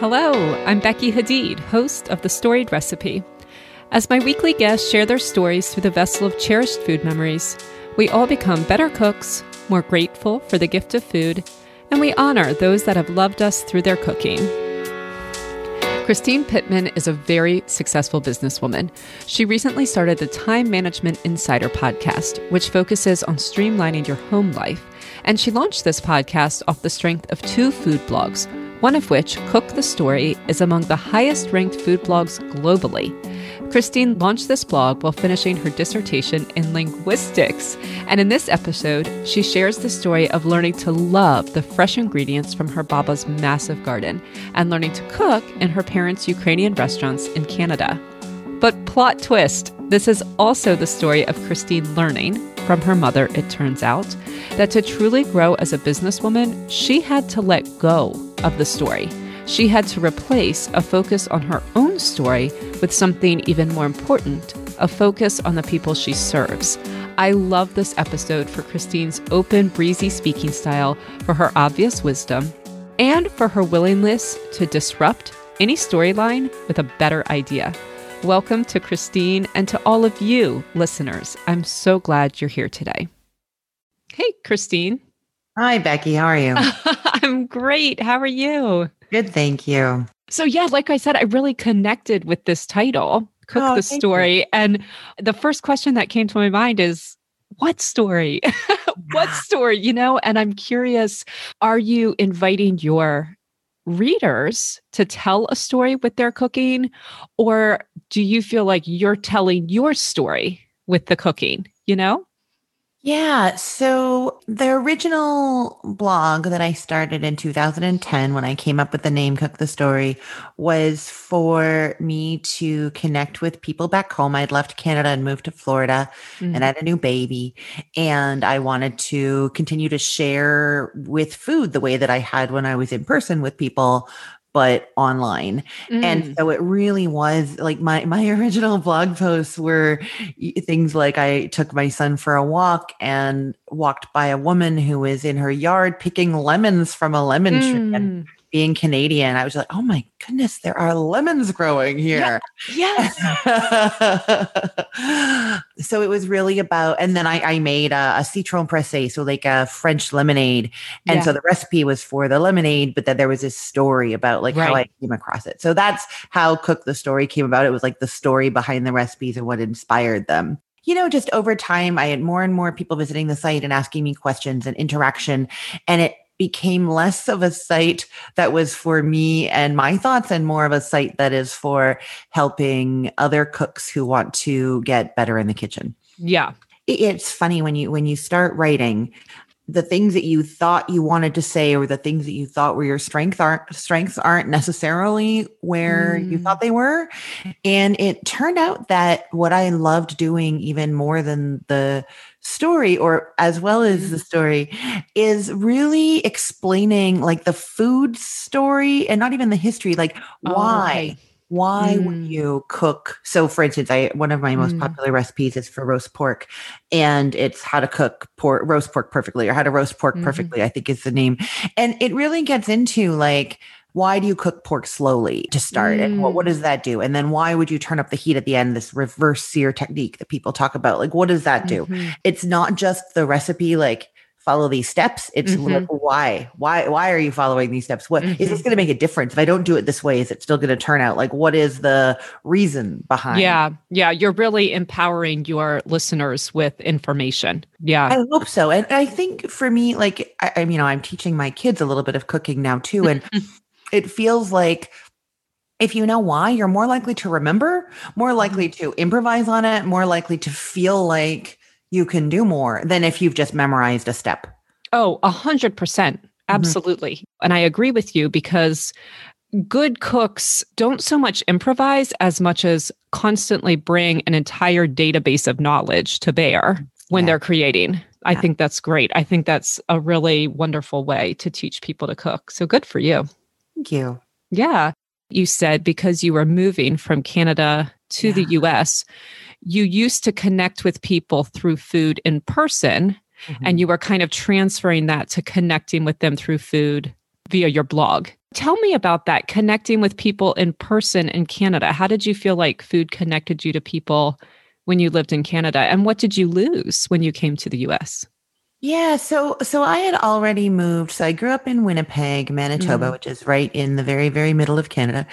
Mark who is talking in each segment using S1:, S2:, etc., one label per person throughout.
S1: Hello, I'm Becky Hadeed, host of The Storied Recipe. As my weekly guests share their stories through the vessel of cherished food memories, we all become better cooks, more grateful for the gift of food, and we honor those that have loved us through their cooking. Christine Pittman is a very successful businesswoman. She recently started the Time Management Insider podcast, which focuses on streamlining your home life. And she launched this podcast off the strength of two food blogs, one of which, Cook the Story, is among the highest ranked food blogs globally. Christine launched this blog while finishing her dissertation in linguistics. And in this episode, she shares the story of learning to love the fresh ingredients from her Baba's massive garden and learning to cook in her parents' Ukrainian restaurants in Canada. But plot twist this is also the story of Christine learning from her mother, it turns out, that to truly grow as a businesswoman, she had to let go of the story. She had to replace a focus on her own story with something even more important a focus on the people she serves. I love this episode for Christine's open, breezy speaking style, for her obvious wisdom, and for her willingness to disrupt any storyline with a better idea. Welcome to Christine and to all of you listeners. I'm so glad you're here today. Hey, Christine.
S2: Hi, Becky. How are you?
S1: I'm great. How are you?
S2: Good, thank you.
S1: So, yeah, like I said, I really connected with this title, Cook oh, the Story. You. And the first question that came to my mind is, what story? what story? You know, and I'm curious are you inviting your readers to tell a story with their cooking? Or do you feel like you're telling your story with the cooking? You know?
S2: Yeah. So the original blog that I started in 2010 when I came up with the name Cook the Story was for me to connect with people back home. I'd left Canada and moved to Florida mm-hmm. and had a new baby. And I wanted to continue to share with food the way that I had when I was in person with people but online. Mm. And so it really was like my my original blog posts were things like I took my son for a walk and walked by a woman who was in her yard picking lemons from a lemon mm. tree and mm being Canadian, I was like, oh my goodness, there are lemons growing here.
S1: Yeah.
S2: Yes. so it was really about, and then I, I made a, a citron pressé, so like a French lemonade. And yeah. so the recipe was for the lemonade, but then there was this story about like right. how I came across it. So that's how Cook the Story came about. It was like the story behind the recipes and what inspired them you know, just over time, I had more and more people visiting the site and asking me questions and interaction. And it became less of a site that was for me and my thoughts and more of a site that is for helping other cooks who want to get better in the kitchen.
S1: Yeah.
S2: It's funny when you when you start writing the things that you thought you wanted to say or the things that you thought were your strength aren't strengths aren't necessarily where mm. you thought they were and it turned out that what i loved doing even more than the story or as well as the mm-hmm. story is really explaining like the food story and not even the history like oh, why why mm. would you cook so for instance i one of my most mm. popular recipes is for roast pork and it's how to cook pork roast pork perfectly or how to roast pork mm-hmm. perfectly i think is the name and it really gets into like why do you cook pork slowly to start? Mm. And what, what does mm. that do? And then why would you turn up the heat at the end? This reverse sear technique that people talk about. Like, what does that do? Mm-hmm. It's not just the recipe, like, follow these steps it's mm-hmm. like why why why are you following these steps What mm-hmm. is this mm-hmm. going to make a difference if i don't do it this way is it still going to turn out like what is the reason behind
S1: yeah yeah you're really empowering your listeners with information yeah
S2: i hope so and i think for me like i, I you know i'm teaching my kids a little bit of cooking now too and it feels like if you know why, you're more likely to remember, more likely mm-hmm. to improvise on it, more likely to feel like you can do more than if you've just memorized a step.
S1: Oh, a hundred percent. Mm-hmm. Absolutely. Mm-hmm. And I agree with you because good cooks don't so much improvise as much as constantly bring an entire database of knowledge to bear when yeah. they're creating. I think that's great. I think that's a really wonderful way to teach people to cook. So good for you.
S2: Thank you.
S1: Yeah. You said because you were moving from Canada to yeah. the US, you used to connect with people through food in person. Mm-hmm. And you were kind of transferring that to connecting with them through food via your blog. Tell me about that, connecting with people in person in Canada. How did you feel like food connected you to people when you lived in Canada? And what did you lose when you came to the US?
S2: Yeah, so so I had already moved. So I grew up in Winnipeg, Manitoba, mm. which is right in the very very middle of Canada,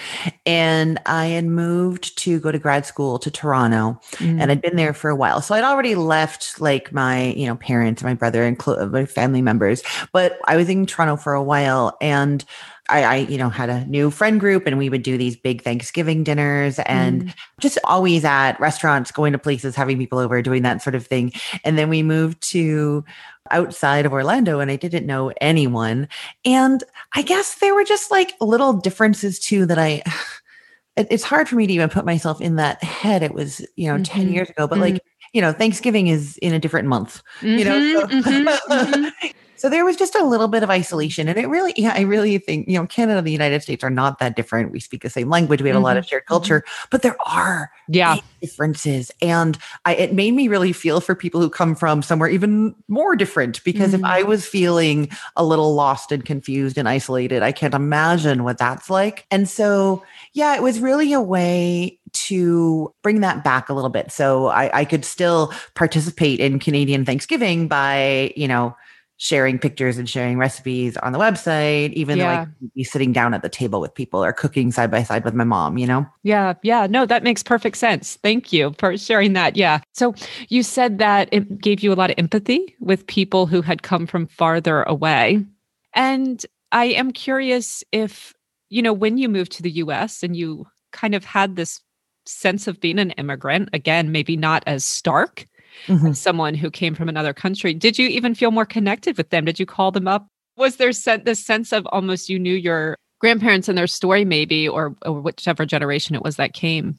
S2: and I had moved to go to grad school to Toronto, mm. and I'd been there for a while. So I'd already left like my you know parents, my brother, and cl- my family members, but I was in Toronto for a while, and I, I, you know, had a new friend group and we would do these big Thanksgiving dinners and mm. just always at restaurants, going to places, having people over, doing that sort of thing. And then we moved to outside of Orlando and I didn't know anyone. And I guess there were just like little differences too that I, it, it's hard for me to even put myself in that head. It was, you know, mm-hmm. 10 years ago, but mm-hmm. like, you know, Thanksgiving is in a different month, mm-hmm, you know? So, mm-hmm, mm-hmm. So there was just a little bit of isolation. And it really, yeah, I really think, you know, Canada and the United States are not that different. We speak the same language. We have mm-hmm. a lot of mm-hmm. shared mm-hmm. culture, but there are
S1: yeah
S2: differences. And I, it made me really feel for people who come from somewhere even more different. Because mm-hmm. if I mm-hmm. was feeling a little lost and confused and isolated, I can't imagine what that's like. And so, yeah, it was really a way to bring that back a little bit. So I, I could still participate in Canadian Thanksgiving by, you know, sharing pictures and sharing recipes on the website, even yeah. though I be sitting down at the table with people or cooking side by side with my mom, you know?
S1: Yeah. Yeah. No, that makes perfect sense. Thank you for sharing that. Yeah. So you said that it gave you a lot of empathy with people who had come from farther away. And I am curious if, you know, when you moved to the US and you kind of had this sense of being an immigrant, again, maybe not as stark mm-hmm. someone who came from another country. Did you even feel more connected with them? Did you call them up? Was there this sense of almost you knew your grandparents and their story, maybe, or, or whichever generation it was that came?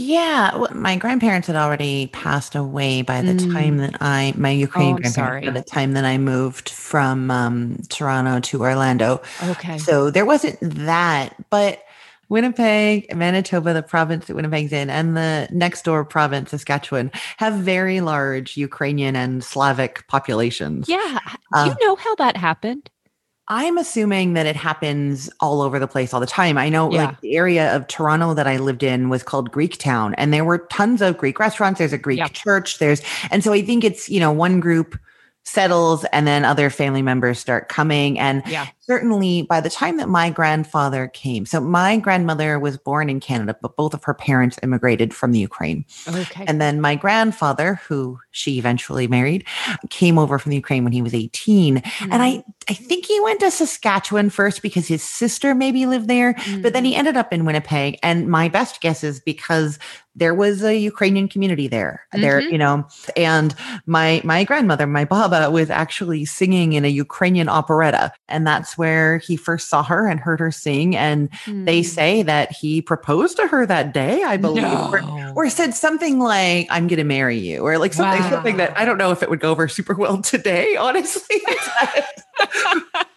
S2: Yeah, well, my grandparents had already passed away by the mm. time that I, my Ukrainian oh, grandparents, sorry. by the time that I moved from um, Toronto to Orlando.
S1: Okay.
S2: So there wasn't that, but Winnipeg, Manitoba, the province that Winnipeg's in, and the next door province, Saskatchewan, have very large Ukrainian and Slavic populations.
S1: Yeah. Do you uh, know how that happened?
S2: I'm assuming that it happens all over the place all the time. I know yeah. like the area of Toronto that I lived in was called Greek Town and there were tons of Greek restaurants. There's a Greek yep. church. There's, and so I think it's, you know, one group settles and then other family members start coming. And yeah certainly by the time that my grandfather came, so my grandmother was born in Canada, but both of her parents immigrated from the Ukraine. Okay. And then my grandfather, who she eventually married, came over from the Ukraine when he was 18. Mm-hmm. And I, mm-hmm. I think he went to Saskatchewan first because his sister maybe lived there, mm-hmm. but then he mm-hmm. ended up in Winnipeg. And my best guess is because there was a Ukrainian community there. Mm-hmm. There, you know, and my my grandmother, my baba, was actually singing in a Ukrainian operetta, and that's where he first saw her and heard her sing. And mm. they hmm. say that he proposed to her that day, I believe, no. or, or, said something like, I'm going to marry you, or like something, wow. something that I don't know if it would go over super well today, honestly.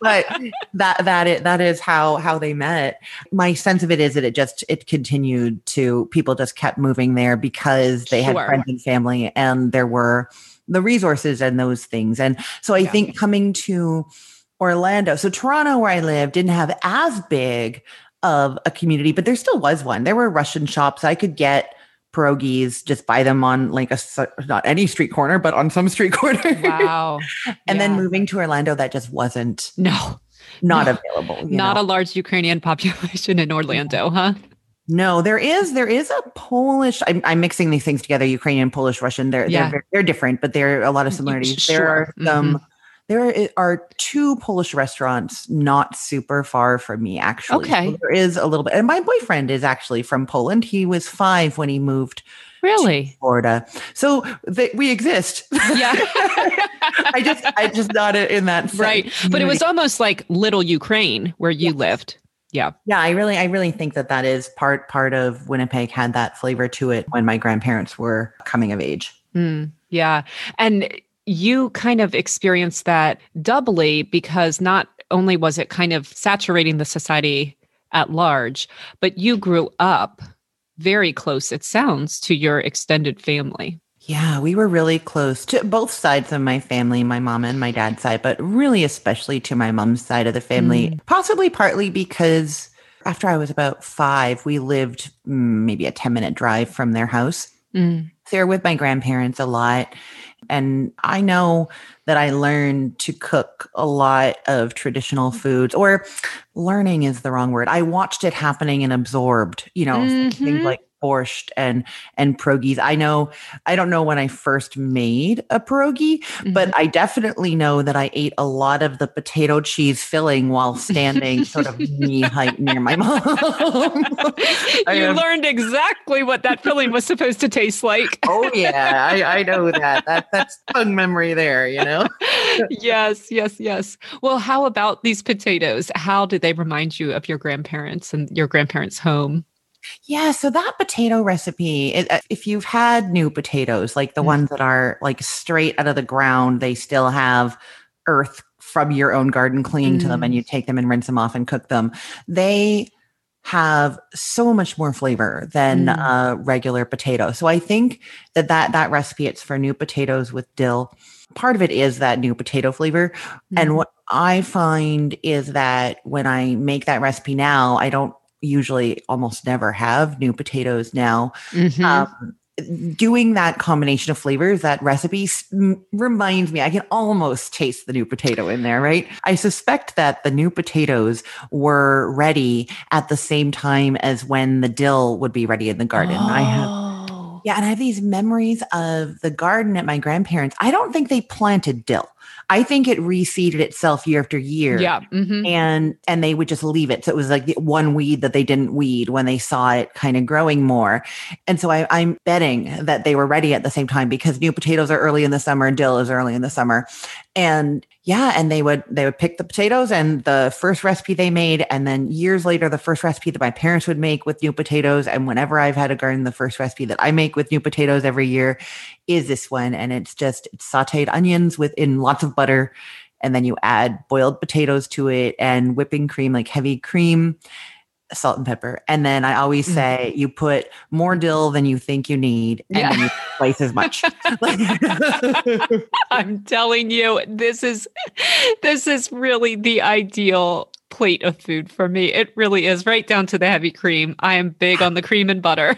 S2: but that that is, that is how how they met. My sense of it is that it just it continued to people just kept moving there because they sure. had friends and family and there were the resources and those things. And so I yeah. think coming to Orlando. So Toronto, where I live, didn't have as big of a community, but there still was one. There were Russian shops. I could get pierogies, just buy them on like a not any street corner, but on some street corner.
S1: Wow.
S2: and yeah. then moving to Orlando, that just wasn't
S1: no
S2: not no. available.
S1: Not know? a large Ukrainian population in Orlando, huh?
S2: No, there is there is a Polish. I'm, I'm mixing these things together: Ukrainian, Polish, Russian. They're yeah. they're they're different, but there are a lot of similarities. Sure. There are some mm-hmm. There are two Polish restaurants not super far from me, actually.
S1: Okay.
S2: So there is a little bit. And my boyfriend is actually from Poland. He was five when he moved
S1: really
S2: Florida. So we exist.
S1: Yeah.
S2: I just, I just not in that.
S1: Right. But it was almost like little Ukraine where you lived. Yeah.
S2: Yeah. I really, I really think that that is part, part of Winnipeg had that flavor to it when my grandparents were coming of age.
S1: Mm, yeah. And you kind of experienced that doubly because not only was it kind of saturating the society at large, but you grew up very close, it sounds, to your extended family.
S2: Yeah, we were really close to both sides of my family, my mom and my dad's side, but really especially to my mom's side of the family. Mm. Possibly partly because after I was about five, we lived mm, maybe a 10 minute drive from their house. Mm. So they were with my grandparents a lot. And I know that I learned to cook a lot of traditional foods, or learning is the wrong word. I watched it happening and absorbed, you know, mm-hmm. things like borscht and and pierogies. I know I don't know when I first made a pierogi, mm-hmm. but I definitely know that I ate a lot of the potato cheese filling while standing sort of knee height near my mom.
S1: you learned exactly what that filling was supposed to taste like.
S2: oh yeah, I, I know that. That that's tongue memory there, you know.
S1: yes, yes, yes. Well, how about these potatoes? How do they remind you of your grandparents and your grandparents' home?
S2: Yeah, so that potato recipe, it, uh, if you've had new potatoes, like the mm. ones that are like straight out of the ground, they still have earth from your own garden clinging mm. to them and you mm. take them and rinse them off and cook them. They have so much more flavor than mm. a regular potato. So I think that that that recipe it's for new potatoes with dill. Part of it is that new potato flavor. Mm. And what I find is that when I make that recipe now, I don't usually almost never have new potatoes now. Mm-hmm. Um, doing that combination of flavors, that recipe reminds me, I can almost taste the new potato in there, right? I suspect that the new potatoes were ready at the same time as when the dill would be ready in the garden. Oh. I have. Yeah, and I have these memories of the garden at my grandparents. I don't think they planted dill. I think it reseeded itself year after year.
S1: Yeah. Mm-hmm.
S2: And and they would just leave it. So it was like one weed that they didn't weed when they saw it kind of growing more. And so I, I'm betting that they were ready at the same time because new potatoes are early in the summer and dill is early in the summer. And yeah, and they would they would pick the potatoes and the first recipe they made, and then years later, the first recipe that my parents would make with new potatoes. And whenever I've had a garden, the first recipe that I make with new potatoes every year is this one, and it's just it's sautéed onions within lots of butter, and then you add boiled potatoes to it and whipping cream, like heavy cream salt and pepper. And then I always mm. say you put more dill than you think you need and yeah. then you twice as much.
S1: I'm telling you, this is this is really the ideal plate of food for me. It really is right down to the heavy cream. I am big on the cream and butter.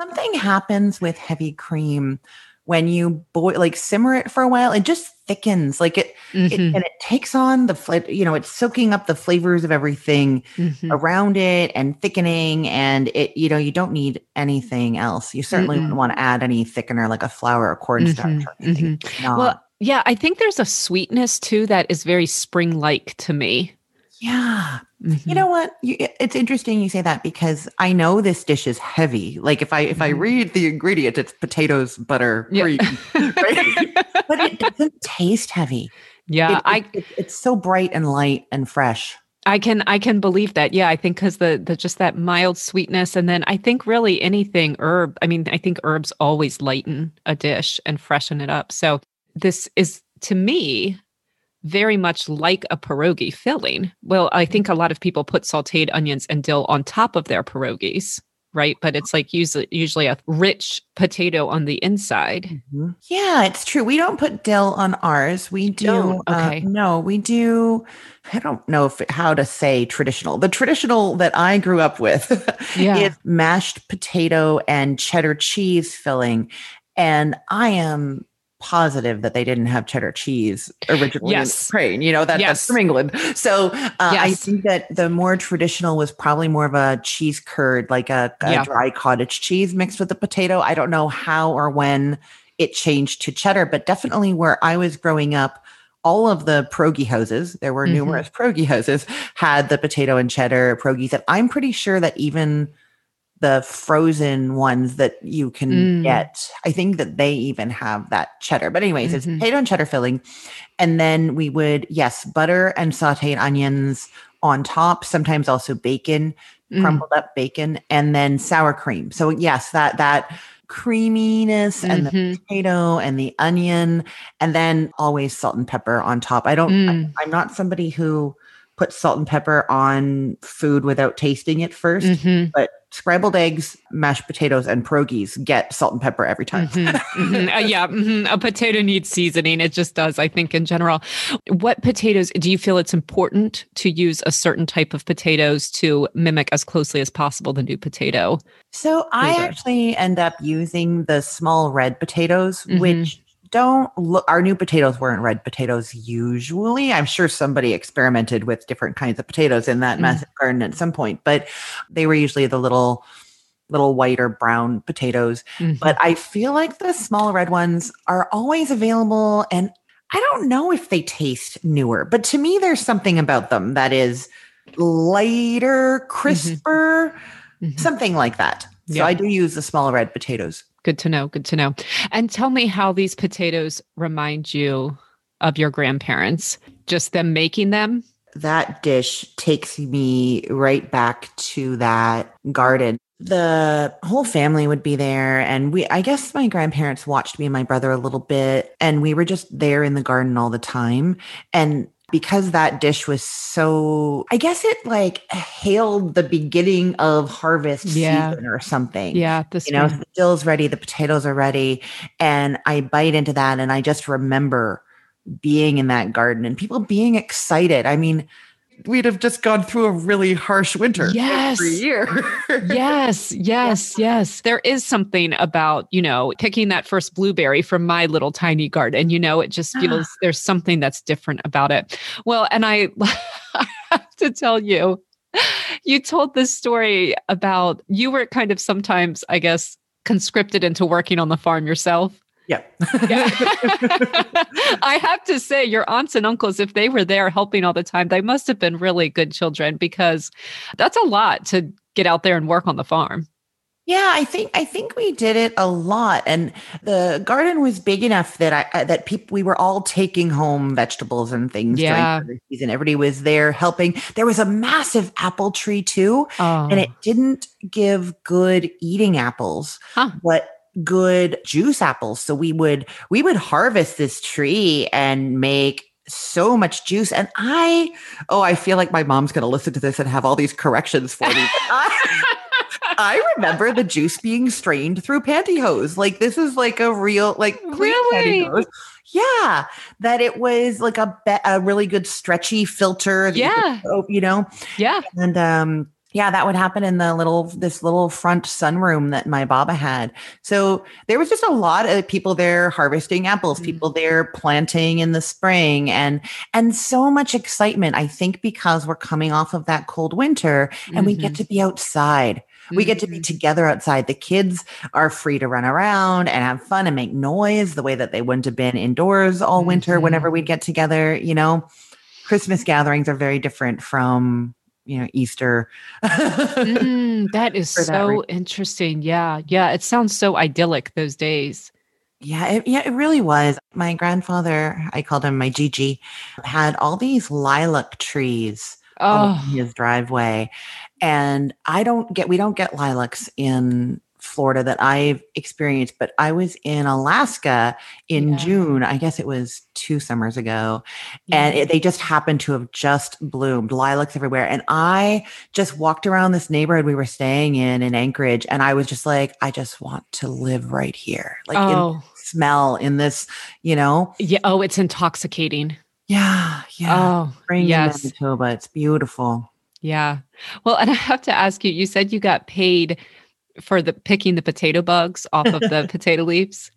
S2: Something happens with heavy cream when you boil like simmer it for a while it just thickens like it, mm-hmm. it and it takes on the flavor you know it's soaking up the flavors of everything mm-hmm. around it and thickening and it you know you don't need anything else you certainly mm-hmm. wouldn't want to add any thickener like a flour or cornstarch or mm-hmm. anything
S1: mm-hmm. well yeah i think there's a sweetness too that is very spring like to me
S2: yeah. Mm-hmm. You know what? You, it's interesting you say that because I know this dish is heavy. Like if I if I mm-hmm. read the ingredient, it's potatoes, butter, yeah. cream, right? but it doesn't taste heavy.
S1: Yeah,
S2: it, I. It, it's so bright and light and fresh.
S1: I can I can believe that. Yeah, I think because the the just that mild sweetness, and then I think really anything herb. I mean, I think herbs always lighten a dish and freshen it up. So this is to me very much like a pierogi filling. Well, I think a lot of people put sauteed onions and dill on top of their pierogies, right? But it's like usually, usually a rich potato on the inside.
S2: Mm-hmm. Yeah, it's true. We don't put dill on ours. We do. Uh, okay. Uh, no, we do. I don't know if how to say traditional. The traditional that I grew up with yeah. is mashed potato and cheddar cheese filling. And I am positive that they didn't have cheddar cheese originally yes. in Ukraine. You know, that, yes. that's from England. So uh, yes. I think that the more traditional was probably more of a cheese curd, like a, a yeah. dry cottage cheese mixed with the potato. I don't know how or when it changed to cheddar, but definitely where I was growing up, all of the pierogi houses, there were mm-hmm. numerous pierogi houses, had the potato and cheddar pierogies. And I'm pretty sure that even – the frozen ones that you can mm. get. I think that they even have that cheddar. But anyways, mm-hmm. it's potato and cheddar filling. And then we would, yes, butter and sauteed onions on top, sometimes also bacon, mm. crumbled up bacon, and then sour cream. So yes, that that creaminess mm-hmm. and the mm-hmm. potato and the onion, and then always salt and pepper on top. I don't mm. I, I'm not somebody who puts salt and pepper on food without tasting it 1st mm-hmm. but scrambled eggs, mashed potatoes, and pierogies get salt and pepper every time.
S1: Mm-hmm, mm-hmm. Uh, yeah, mm-hmm. a potato needs seasoning. It just does, I think, in general. What potatoes do you feel it's important to use a certain type of potatoes to mimic as closely as possible the new potato?
S2: So I actually end up using the small red potatoes, mm-hmm. which don't look our new potatoes weren't red potatoes usually i'm sure somebody experimented with different kinds of potatoes in that mm. massive garden at some point but they were usually the little little white or brown potatoes mm-hmm. but i feel like the small red ones are always available and i don't know if they taste newer but to me there's something about them that is lighter mm-hmm. crisper mm-hmm. something like that so yeah. i do use the small red potatoes
S1: Good to know. Good to know. And tell me how these potatoes remind you of your grandparents, just them making them.
S2: That dish takes me right back to that garden. The whole family would be there and we I guess my grandparents watched me and my brother a little bit and we were just there in the garden all the time and because that dish was so i guess it like hailed the beginning of harvest yeah. season or something.
S1: Yeah
S2: you know the dill's ready the potatoes are ready and i bite into that and i just remember being in that garden and people being excited. I mean we'd have just gone through a really harsh winter
S1: yes.
S2: every year.
S1: yes, yes, yes. There is something about, you know, picking that first blueberry from my little tiny garden. You know, it just ah. feels there's something that's different about it. Well, and I, I have to tell you, you told this story about you were kind of sometimes, I guess, conscripted into working on the farm yourself.
S2: Yeah.
S1: yeah. I have to say, your aunts and uncles, if they were there helping all the time, they must have been really good children because that's a lot to get out there and work on the farm.
S2: Yeah, I think I think we did it a lot, and the garden was big enough that I uh, that people we were all taking home vegetables and things yeah. during the season. Everybody was there helping. There was a massive apple tree too, oh. and it didn't give good eating apples, huh. but good juice apples. So we would we would harvest this tree and make so much juice. And I, oh, I feel like my mom's going to listen to this and have all these corrections for me. I, I, remember the juice being strained through pantyhose. Like this is like a real, like
S1: really. Pantyhose.
S2: Yeah, that it was like a be- a really good stretchy filter.
S1: Yeah,
S2: you, you know.
S1: Yeah,
S2: and um, yeah, that would happen in the little this little front sunroom that my baba had. So there was just a lot of people there harvesting apples, mm-hmm. people there planting in the spring and and so much excitement. I think because we're coming off of that cold winter and mm-hmm. we get mm-hmm. to be outside. We get to be mm-hmm. together outside. The kids are free to run around and have fun and make noise the way that they wouldn't have been indoors all winter whenever mm-hmm. we'd get together, you know. Christmas gatherings are very different from you know Easter.
S1: mm, that is so that interesting. Yeah, yeah. It sounds so idyllic those days.
S2: Yeah, it, yeah, it really was. My grandfather, I called him my Gigi, had all these lilac trees oh. his driveway, and I don't get we don't get lilacs in Florida that I've experienced, but I was in Alaska in yeah. June. I guess it was two summers ago, yeah. and it, they just happened to have just bloomed, lilacs everywhere. And I just walked around this neighborhood we were staying in in Anchorage, and I was just like, I just want to live right here, like oh. in smell in this, you know.
S1: Yeah. Oh, it's intoxicating.
S2: Yeah. Yeah. Oh, Spring yes. Manitoba. It's beautiful.
S1: Yeah. Well, and I have to ask you, you said you got paid for the picking the potato bugs off of the potato leaves?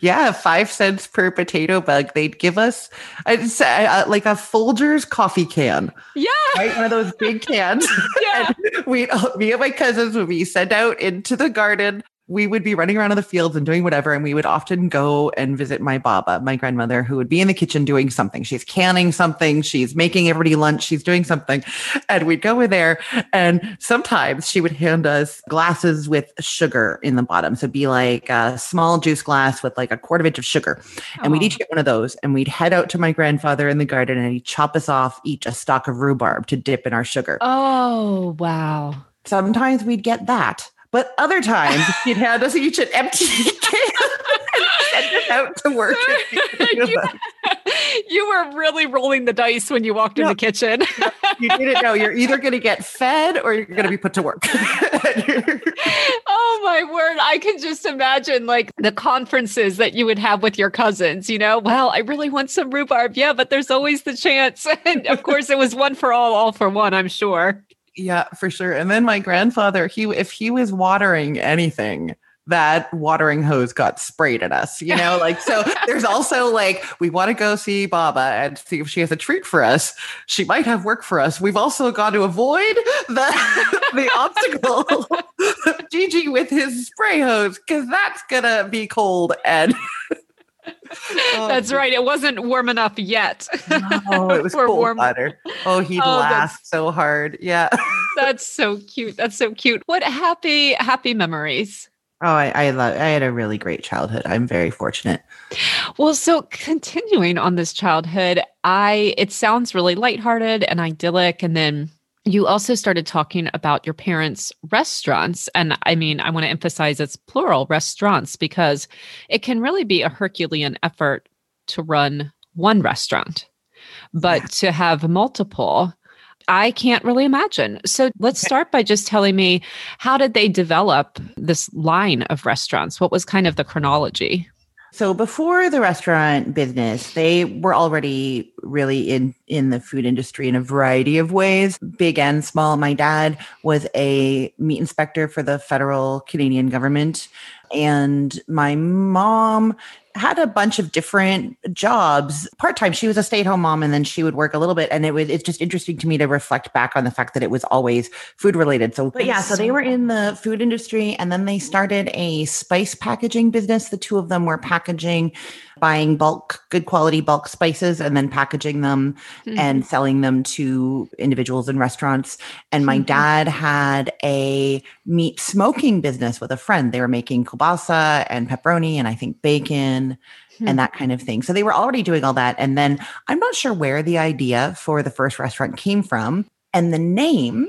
S2: Yeah, five cents per potato bug. They'd give us I'd say, uh, like a Folgers coffee can.
S1: Yeah,
S2: right, one of those big cans. yeah, we me and my cousins would be sent out into the garden we would be running around in the fields and doing whatever. And we would often go and visit my Baba, my grandmother, who would be in the kitchen doing something. She's canning something. She's making everybody lunch. She's doing something. And we'd go in there. And sometimes she would hand us glasses with sugar in the bottom. So be like a small juice glass with like a quarter of inch of sugar. And we'd each get one of those. And we'd head out to my grandfather in the garden and he'd chop us off each a stalk of rhubarb to dip in our sugar.
S1: Oh, wow.
S2: Sometimes we'd get that. But other times he'd hand us each an empty can and send us out to work.
S1: you, you, were really rolling the dice when you walked no, in the kitchen.
S2: you didn't know you're either going to get fed or you're going to be put to work.
S1: oh my word. I can just imagine like the conferences that you would have with your cousins, you know, well, I really want some rhubarb. Yeah, but there's always the chance. And of course it was one for all, all for one, I'm sure.
S2: Yeah, for sure. And then my grandfather, he if he was watering anything, that watering hose got sprayed at us, you know, like so there's also like we want to go see Baba and see if she has a treat for us. She might have work for us. We've also got to avoid the the obstacle Gigi with his spray hose because that's gonna be cold and
S1: Oh, That's right. It wasn't warm enough yet.
S2: No, it was cold warm. water. Oh, he oh, laughed so hard. Yeah.
S1: that's so cute. That's so cute. What happy, happy memories.
S2: Oh, I, I love. I had a really great childhood. I'm very fortunate.
S1: Well, so continuing on this childhood, I it sounds really lighthearted and idyllic, and then you also started talking about your parents' restaurants. And I mean, I want to emphasize it's plural restaurants because it can really be a Herculean effort to run one restaurant, but yeah. to have multiple, I can't really imagine. So let's start by just telling me how did they develop this line of restaurants? What was kind of the chronology?
S2: So before the restaurant business, they were already really in in the food industry in a variety of ways, big and small. My dad was a meat inspector for the federal Canadian government and my mom had a bunch of different jobs part time. She was a stay at home mom and then she would work a little bit. And it was, it's just interesting to me to reflect back on the fact that it was always food related. So, but yeah, so they were in the food industry and then they started a spice packaging business. The two of them were packaging, buying bulk, good quality bulk spices and then packaging them mm-hmm. and selling them to individuals in restaurants. And my mm-hmm. dad had a meat smoking business with a friend. They were making kielbasa and pepperoni and I think bacon hmm. and that kind of thing. So they were already doing all that. And then I'm not sure where the idea for the first restaurant came from. And the name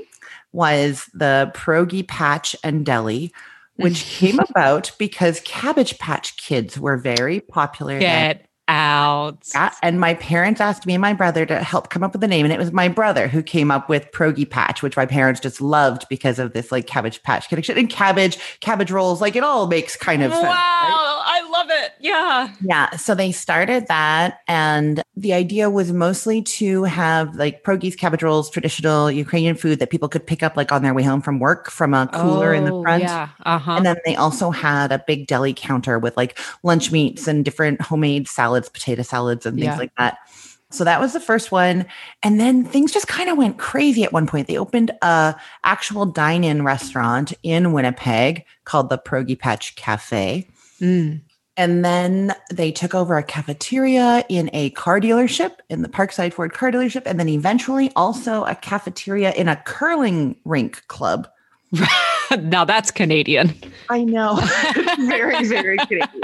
S2: was the Pierogi Patch and Deli, which came about because Cabbage Patch Kids were very popular.
S1: Get out.
S2: Yeah, and my parents asked me and my brother to help come up with a name. And it was my brother who came up with Pierogi Patch, which my parents just loved because of this like Cabbage Patch connection and cabbage, cabbage rolls. Like it all makes kind of wow, sense. Wow.
S1: Right? Love it. Yeah.
S2: Yeah. So they started that. And the idea was mostly to have like pierogies, cabbage rolls, traditional Ukrainian food that people could pick up like on their way home from work from a cooler oh, in the oh, front.
S1: Yeah. Uh-huh.
S2: And then they also had a big deli counter with like lunch meats and different homemade salads salads, potato salads, and things yeah. like that. So that was the first one. And then things just kind of went crazy at one point. They opened a actual dine-in restaurant in Winnipeg called the Pierogi Patch Cafe. Mm. And then they took over a cafeteria in a car dealership, in the Parkside Ford car dealership, and then eventually also a cafeteria in a curling rink club.
S1: now that's Canadian.
S2: I know. very, very Canadian.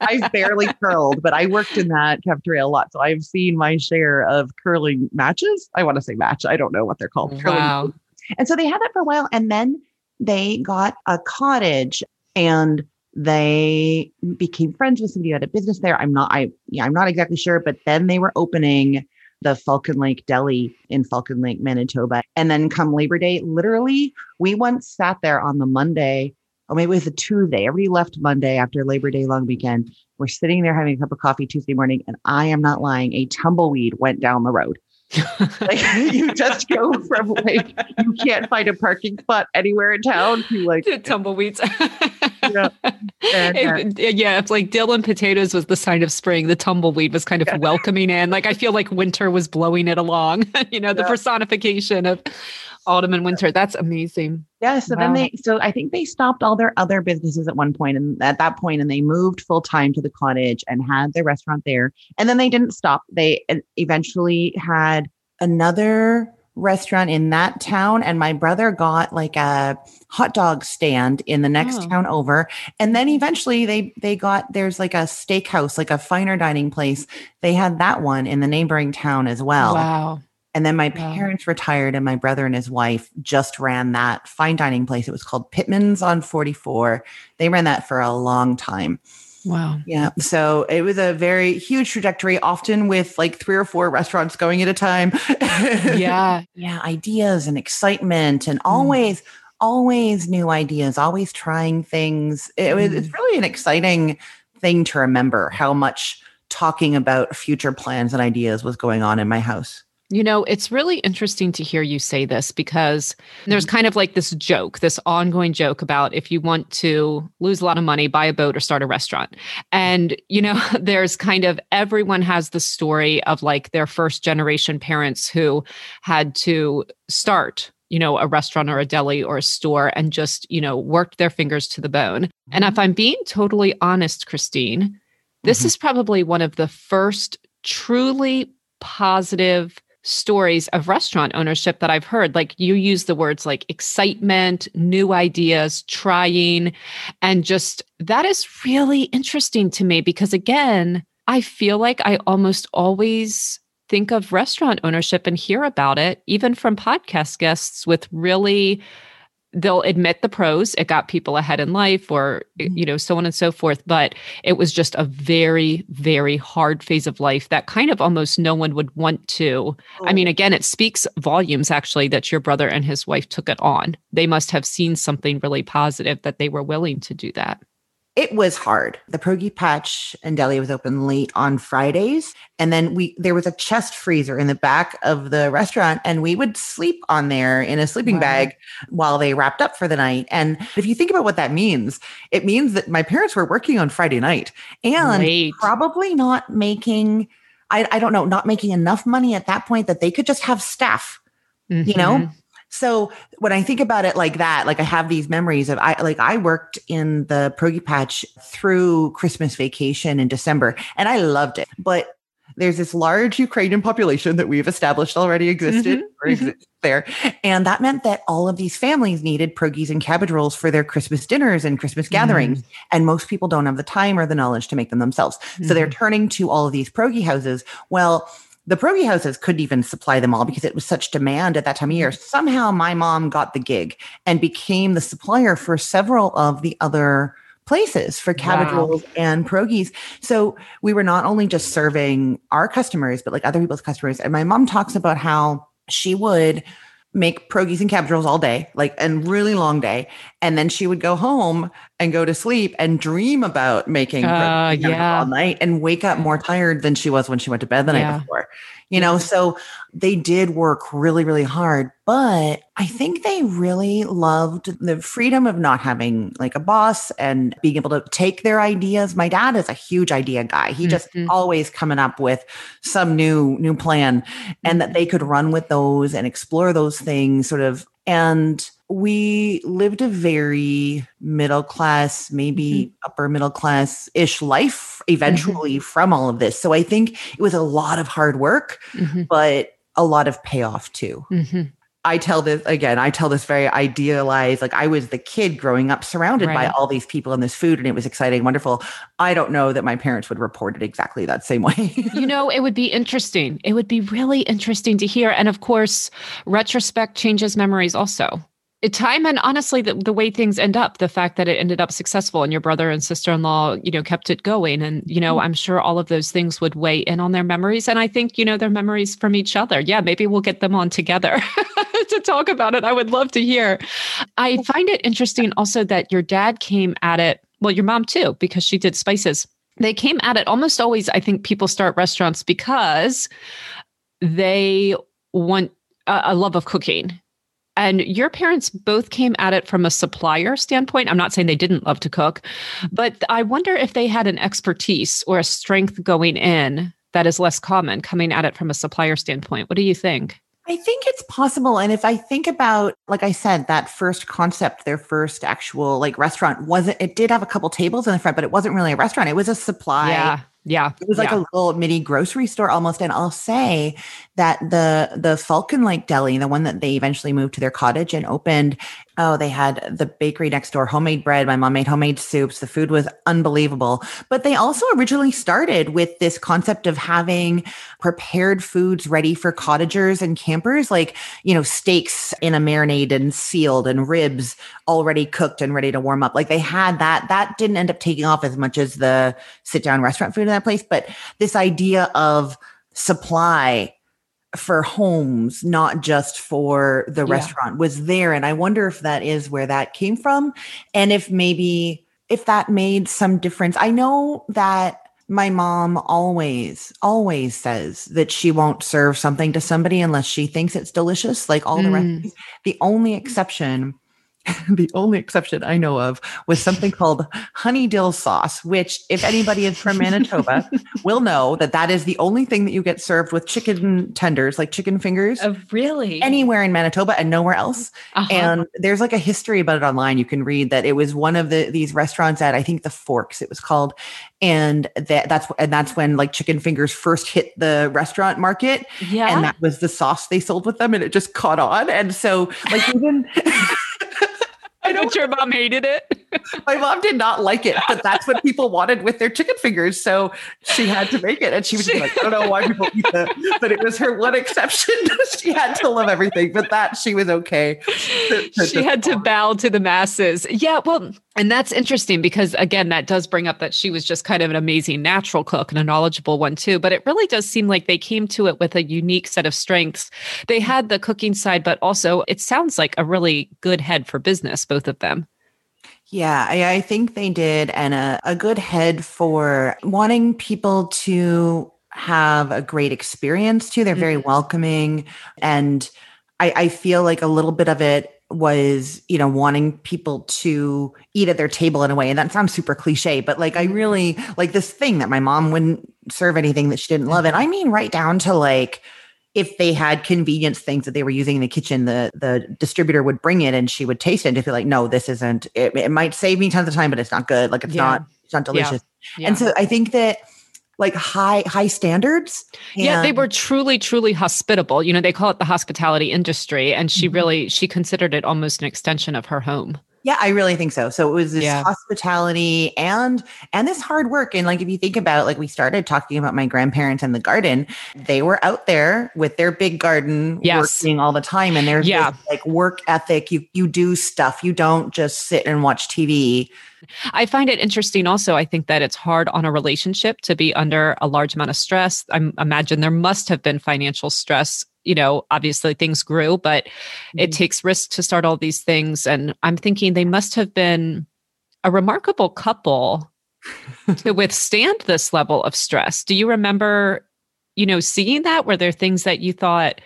S2: I've barely curled, but I worked in that cafeteria a lot. So I've seen my share of curling matches. I want to say match. I don't know what they're called.
S1: Wow.
S2: And so they had that for a while. And then they got a cottage and they became friends with somebody who had a business there. I'm not, I, yeah, I'm not exactly sure, but then they were opening the Falcon Lake Deli in Falcon Lake, Manitoba. And then come Labor Day, literally, we once sat there on the Monday, or maybe it was a Tuesday. Everybody left Monday after Labor Day long weekend. We're sitting there having a cup of coffee Tuesday morning, and I am not lying. A tumbleweed went down the road. Like you just go from like you can't find a parking spot anywhere in town to like
S1: tumbleweeds. yeah. And, uh, yeah, it's like dill and potatoes was the sign of spring. The tumbleweed was kind of yeah. welcoming in. Like I feel like winter was blowing it along. you know, the yeah. personification of autumn and winter. That's amazing.
S2: Yeah. So wow. then they, so I think they stopped all their other businesses at one point, and at that point, and they moved full time to the cottage and had their restaurant there. And then they didn't stop. They eventually had another restaurant in that town and my brother got like a hot dog stand in the next oh. town over and then eventually they they got there's like a steakhouse like a finer dining place they had that one in the neighboring town as well
S1: wow
S2: and then my wow. parents retired and my brother and his wife just ran that fine dining place it was called Pittman's on 44 they ran that for a long time
S1: Wow.
S2: Yeah. So it was a very huge trajectory, often with like three or four restaurants going at a time.
S1: yeah.
S2: Yeah. Ideas and excitement and mm. always, mm. always new ideas, always trying things. It was it's really an exciting thing to remember how much talking about future plans and ideas was going on in my house.
S1: You know, it's really interesting to hear you say this because there's kind of like this joke, this ongoing joke about if you want to lose a lot of money, buy a boat or start a restaurant. And, you know, there's kind of everyone has the story of like their first generation parents who had to start you know, a restaurant or a deli or a store and just, you know, worked their fingers to the bone. And if. I'm being totally honest, Christine, this mm-hmm. is probably one of the first truly positive stories of restaurant ownership that I've heard. Like you use the words like excitement, new ideas, trying, and just that is really interesting to me because, again, I feel like I almost always think of restaurant ownership and hear about it, even from podcast guests with really they'll admit the pros it got people ahead in life or mm-hmm. you know so on and so forth. But it was just a very very hard phase of life that kind of almost no one would want to. I mean oh. again it speaks volumes actually that your brother and his wife took it on. They must have seen something really positive that they were willing to do that
S2: it was hard. The Pierogi Patch and Deli was open late on Fridays. And then we there was a chest freezer in the back of the restaurant, and we would sleep on there in a sleeping wow. bag while they wrapped up for the night. And if you think about what that means, it means that my parents were working on Friday night and probably not making I, I don't know, not making enough money at that point that they could just have staff. Mm-hmm. You know, mm-hmm. So when I think about it like that, like I have these memories of I like I worked in the Pierogi Patch through Christmas vacation in December and I loved it. But there's this large Ukrainian population that we've established already existed mm-hmm, mm-hmm. there. And that meant that all of these families needed pierogies and cabbage rolls for their Christmas dinners and Christmas gatherings. Mm-hmm. And most people don't have the time or the knowledge to make them themselves. So they're mm-hmm. turning to all of these pierogi houses. Well, the pierogi houses couldn't even supply them all because it was such demand at that time of year. Somehow my mom got the gig and became the supplier for several of the other places for cabbage wow. rolls and pierogies. So we were not only just serving our customers, but like other people's customers. And my mom talks about how she would make pierogies and cabbage rolls all day, like and really long day. And then she would go home and go to sleep and dream about making uh, yeah. all night and wake up more tired than she was when she went to bed the yeah. night before you know so they did work really really hard but i think they really loved the freedom of not having like a boss and being able to take their ideas my dad is a huge idea guy he just mm-hmm. always coming up with some new new plan and that they could run with those and explore those things sort of and we lived a very middle class, maybe mm-hmm. upper middle class ish life eventually mm-hmm. from all of this. So I think it was a lot of hard work, mm-hmm. but a lot of payoff too. Mm-hmm. I tell this again, I tell this very idealized, like I was the kid growing up surrounded right. by all these people and this food, and it was exciting, wonderful. I don't know that my parents would report it exactly that same way.
S1: you know, it would be interesting. It would be really interesting to hear. And of course, retrospect changes memories also time and honestly the, the way things end up the fact that it ended up successful and your brother and sister-in-law you know kept it going and you know mm-hmm. i'm sure all of those things would weigh in on their memories. And i think you know their memories from each other. Yeah maybe we'll get them on together to talk about it. I would love to hear. I find it interesting also that your dad came at it well your mom too because she did spices. They came at it almost always i think people start restaurants because they want a, a love of cooking and your parents both came at it from a supplier standpoint. I'm not saying they didn't love to cook, but I wonder if they had an expertise or a strength going in that is less common coming at it from a supplier standpoint. What do you think?
S2: I think it's possible. And if I think about, like I said, that first concept, their first actual like restaurant wasn't, it did have a couple tables in the front, but it wasn't really a restaurant. It was a supply
S1: yeah. Yeah.
S2: It was like
S1: yeah.
S2: a little mini grocery store almost. And I'll say that the the Falcon Lake Deli, the one that they eventually moved to their cottage and opened, oh, they had the bakery next door, homemade bread. My mom made homemade soups. The food was unbelievable. But they also originally started with this concept of having prepared foods ready for cottagers and campers, like, you know, steaks in a marinade and sealed and ribs already cooked and ready to warm up. Like they had that. That didn't end up taking off as much as the sit down restaurant food in that place. But this idea of supply for homes, not just for the
S1: Yeah.
S2: restaurant, was there. And I wonder if that is where that came from. And if maybe if that made some difference. I know that my mom always, always says that she won't serve something to somebody unless she thinks it's delicious, like all the
S1: Mm.
S2: recipes. The only exception the only exception I know of was something called honey dill sauce, which, if anybody is from Manitoba, will know that that is the only thing that you get served with chicken tenders, like chicken fingers,
S1: Oh, really?
S2: anywhere in Manitoba and nowhere else.
S1: Uh-huh.
S2: And there's like a history about it online. You can read that it was one of the these restaurants at I think the Forks it was called, and that that's and that's when like chicken fingers first hit the restaurant market,
S1: yeah.
S2: and that was the sauce they sold with them, and it just caught on. And so like even.
S1: I know your mom hated it.
S2: My mom did not like it, but that's what people wanted with their chicken fingers. So she had to make it. And she was
S1: She-
S2: like, I don't know why people eat that, but it was her one exception. she had to love everything, but that she was okay. to- to
S1: she had to bow to the masses. Yeah, well, and that's interesting because again, that does bring up that she was just kind of an amazing natural cook and a knowledgeable one too. But it really does seem like they came to it with a unique set of strengths. They had the cooking side, but also it sounds like a really good head for business, both of them.
S2: Yeah, I, I think they did, and a, a good head for wanting people to have a great experience too. They're very
S1: Mhm.
S2: welcoming, and I, I feel like a little bit of it was, you know, wanting people to eat at their table in a way. And that sounds super cliche, but like I really like this thing that my mom wouldn't serve anything that she didn't love. And I mean, right down to like if they had convenience things that they were using in the kitchen, the the distributor would bring it and she would taste it and just be like, no, this isn't. It, it might save me tons of time, but it's not good. Like it's
S1: Yeah.
S2: not. It's not
S1: Yeah.
S2: delicious. And so I think that like high high standards.
S1: yeah, they were truly, truly hospitable. You know, they call it the hospitality industry. And she
S2: Mhm.
S1: really, she considered it almost an extension of her home.
S2: Yeah, I really think so. So it was this
S1: Yeah.
S2: hospitality and and this hard work. And like if you think about like we started talking about my grandparents and the garden, they were out there with their big garden
S1: Yes.
S2: working all the time. And there's
S1: Yeah.
S2: this, like work ethic. You you do stuff. You don't just sit and watch TV.
S1: I find it interesting also. I think that it's hard on a relationship to be under a large amount of stress. I imagine there must have been financial stress. You know, obviously things grew, but it
S2: Mhm.
S1: takes risk to start all these things. And I'm thinking they must have been a remarkable couple to withstand this level of stress. Do you remember, you know, seeing that? Were there things that you thought,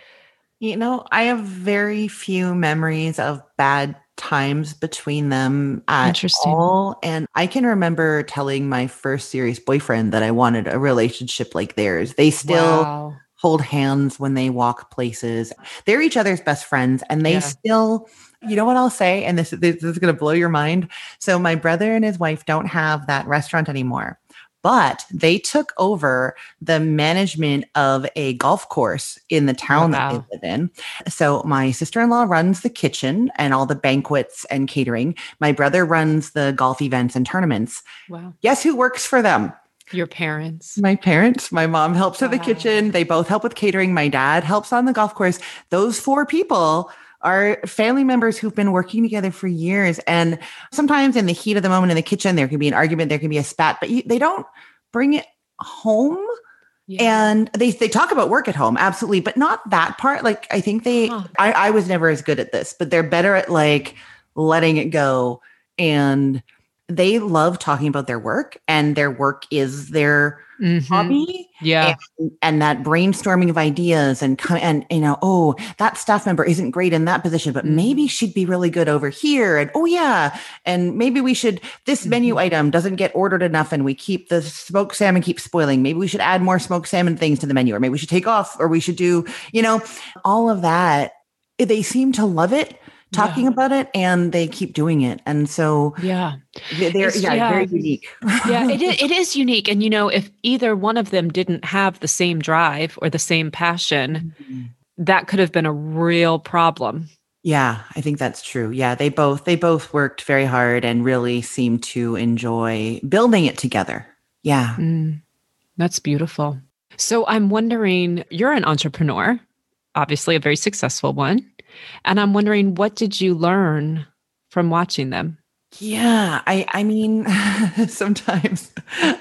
S2: You know, I have very few memories of bad times between them at
S1: Interesting.
S2: all. And I can remember telling my first serious boyfriend that I wanted a relationship like theirs. They still
S1: wow.
S2: Hold hands when they walk places. They're each other's best friends and they
S1: Yeah.
S2: still you know what I'll say and this, this is going to blow your mind. So my brother and his wife don't have that restaurant anymore. But they took over the management of a golf course in the town that
S1: Wow.
S2: they live in. So my sister-in-law runs the kitchen and all the banquets and catering. My brother runs the golf events and tournaments.
S1: Wow.
S2: Guess who works for them?
S1: Your parents.
S2: My parents, my mom helps with the kitchen. They both help with catering. My dad helps on the golf course. Those four people are family members who've been working together for years. And sometimes in the heat of the moment in the kitchen, there can be an argument, there can be a spat, but you, they don't bring it home. And they, they talk about work at home, absolutely, but not that part. Like, I think they,
S1: Huh.
S2: I, I was never as good at this, but they're better at like letting it go. And they love talking about their work, and their work is their
S1: Mhm.
S2: hobby
S1: Yeah.
S2: and, and that brainstorming of ideas and and you know oh that staff member isn't great in that position but
S1: Mhm.
S2: maybe she'd be really good over here and oh yeah and maybe we should this menu
S1: Mhm.
S2: item doesn't get ordered enough and we keep the smoked salmon keeps spoiling maybe we should add more smoked salmon things to the menu or maybe we should take off or we should do you know all of that they seem to love it talking
S1: Yeah.
S2: about it and they keep doing it and so
S1: Yeah.
S2: they- they're yeah,
S1: yeah.
S2: very unique
S1: yeah, it is, it is unique. And, you know, if either one of them didn't have the same drive or the same passion, that could have been a real problem.
S2: Yeah, I think that's true. Yeah, they both they both worked very hard and really seemed to enjoy building it together. Yeah.
S1: Mm, that's beautiful. So I'm wondering, you're an entrepreneur, obviously a very successful one. And I'm wondering, what did you learn from watching them?
S2: Yeah, I I mean sometimes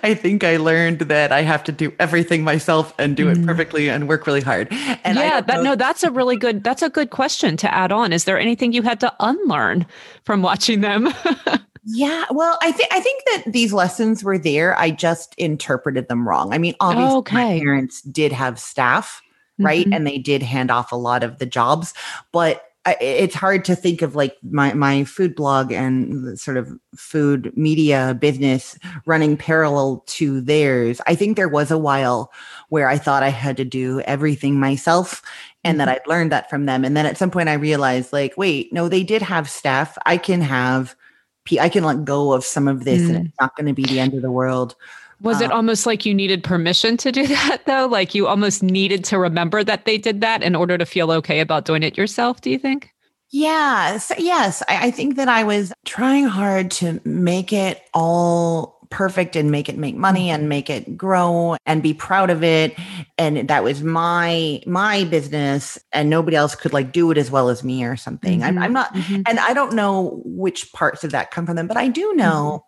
S2: I think I learned that I have to do everything myself and do it mm. perfectly and work really hard. And
S1: yeah, that, no, that's a really good that's a good question to add on. Is there anything you had to unlearn from watching them?
S2: yeah, well, I think I think that these lessons were there. I just interpreted them wrong. I mean, obviously okay. my parents did have staff, right? Mm-hmm. And they did hand off a lot of the jobs, but it's hard to think of like my, my food blog and sort of food media business running parallel to theirs. I think there was a while where I thought I had to do everything myself and mm-hmm. that I'd learned that from them. And then at some point I realized like, wait, no, they did have staff. I can have, I can let go of some of this mm. and it's not going to be the end of the world.
S1: Was it um, almost like you needed permission to do that though? Like you almost needed to remember that they did that in order to feel okay about doing it yourself, do you think?
S2: Yes. Yes. I, I think that I was trying hard to make it all perfect and make it make money and make it grow and be proud of it and that was my my business and nobody else could like do it as well as me or something mm-hmm. I'm, I'm, not mm-hmm. and i don't know which parts of that come from them but i do know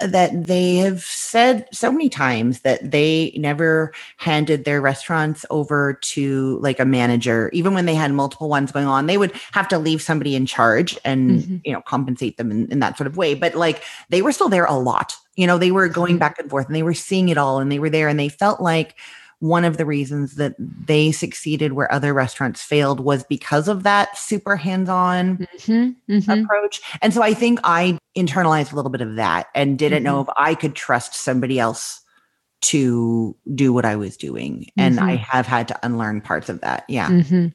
S2: that they have said so many times that they never handed their restaurants over to like a manager. Even when they had multiple ones going on they would have to leave somebody in charge and mm-hmm. you know compensate them in, in that sort of way. But like they were still there a lot. You know they were going back and forth and they were seeing it all and they were there and they felt like one of the reasons that they succeeded where other restaurants failed was because of that super hands-on mm-hmm, mm-hmm. approach. And so I think I internalized a little bit of that and didn't mm-hmm. know if I could trust somebody else to do what I was doing. And I mm-hmm. have had to unlearn parts of that. Yeah. Mm-hmm.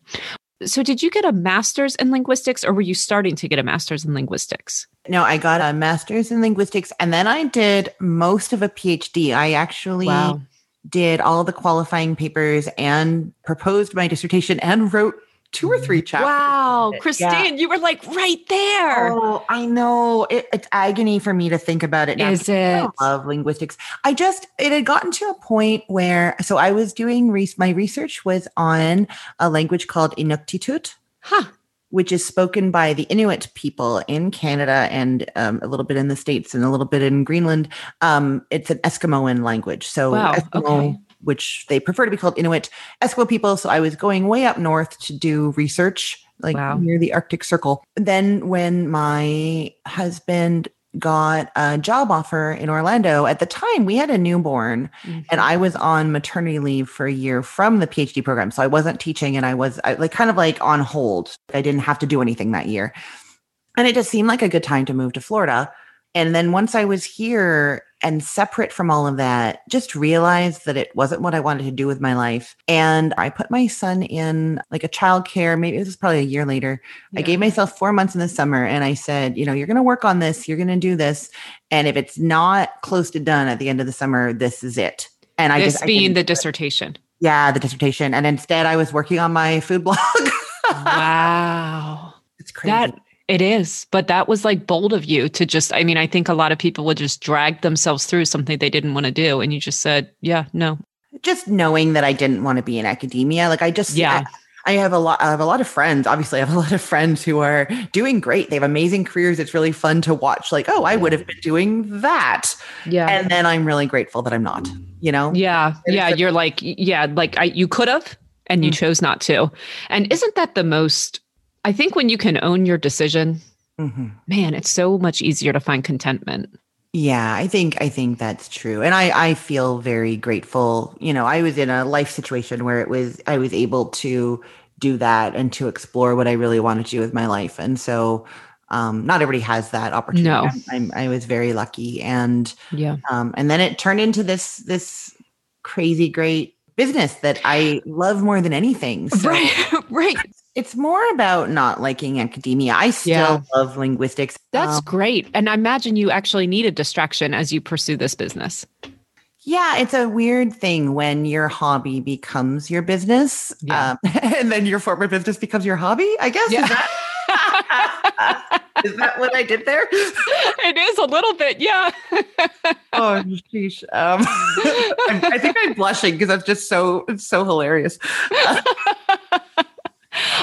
S1: So, did you get a master's in linguistics or were you starting to get a master's in linguistics?
S2: No, I got a master's in linguistics and then I did most of a PhD. I actually wow did all the qualifying papers and proposed my dissertation and wrote two or three mm-hmm. chapters.
S1: Wow, Christine, yeah. you were like right there.
S2: Oh, I know. It, it's agony for me to think about it now.
S1: Is it?
S2: I love linguistics. I just, it had gotten to a point where, so I was doing, re- my research was on a language called Inuktitut.
S1: Huh
S2: which is spoken by the Inuit people in Canada and um, a little bit in the States and a little bit in Greenland. Um, it's an Eskimoan language. So,
S1: wow. Eskimo, okay.
S2: which they prefer to be called Inuit Eskimo people. So, I was going way up north to do research, like wow. near the Arctic Circle. Then, when my husband got a job offer in Orlando. At the time, we had a newborn mm-hmm. and I was on maternity leave for a year from the PhD program. So I wasn't teaching and I was I, like kind of like on hold. I didn't have to do anything that year. And it just seemed like a good time to move to Florida. And then once I was here and separate from all of that, just realized that it wasn't what I wanted to do with my life. And I put my son in like a childcare, maybe this was probably a year later. Yeah. I gave myself four months in the summer and I said, you know, you're going to work on this, you're going to do this. And if it's not close to done at the end of the summer, this is it. And
S1: I
S2: this
S1: just being the dissertation.
S2: Yeah, the dissertation. And instead I was working on my food blog.
S1: wow.
S2: It's crazy.
S1: That it is, but that was like bold of you to just, I mean, I think a lot of people would just drag themselves through something they didn't want to do. And you just said, yeah, no.
S2: Just knowing that I didn't want to be in academia. Like I just,
S1: yeah.
S2: I, I have a lot, I have a lot of friends. Obviously, I have a lot of friends who are doing great. They have amazing careers. It's really fun to watch. Like, oh, I would have been doing that.
S1: Yeah.
S2: And then I'm really grateful that I'm not, you know?
S1: Yeah. yeah. You're like, yeah, like I, you could have, and you mm-hmm. chose not to. And isn't that the most I think when you can own your decision, mm-hmm. man, it's so much easier to find contentment.
S2: Yeah, I think I think that's true. And I I feel very grateful. You know, I was in a life situation where it was I was able to do that and to explore what I really wanted to do with my life. And so um, not everybody has that opportunity.
S1: No.
S2: I'm, i was very lucky. And
S1: yeah.
S2: Um, and then it turned into this this crazy great business that I love more than anything.
S1: So right. right
S2: it's more about not liking academia. I still yeah. love linguistics.
S1: That's um, great. And I imagine you actually need a distraction as you pursue this business.
S2: Yeah, it's a weird thing when your hobby becomes your business. Yeah. Um, and then your former business becomes your hobby, I guess. Yeah. Is, that, is that what I did there?
S1: It is a little bit, yeah.
S2: oh, sheesh. Um, I think I'm blushing because that's just so, it's so hilarious.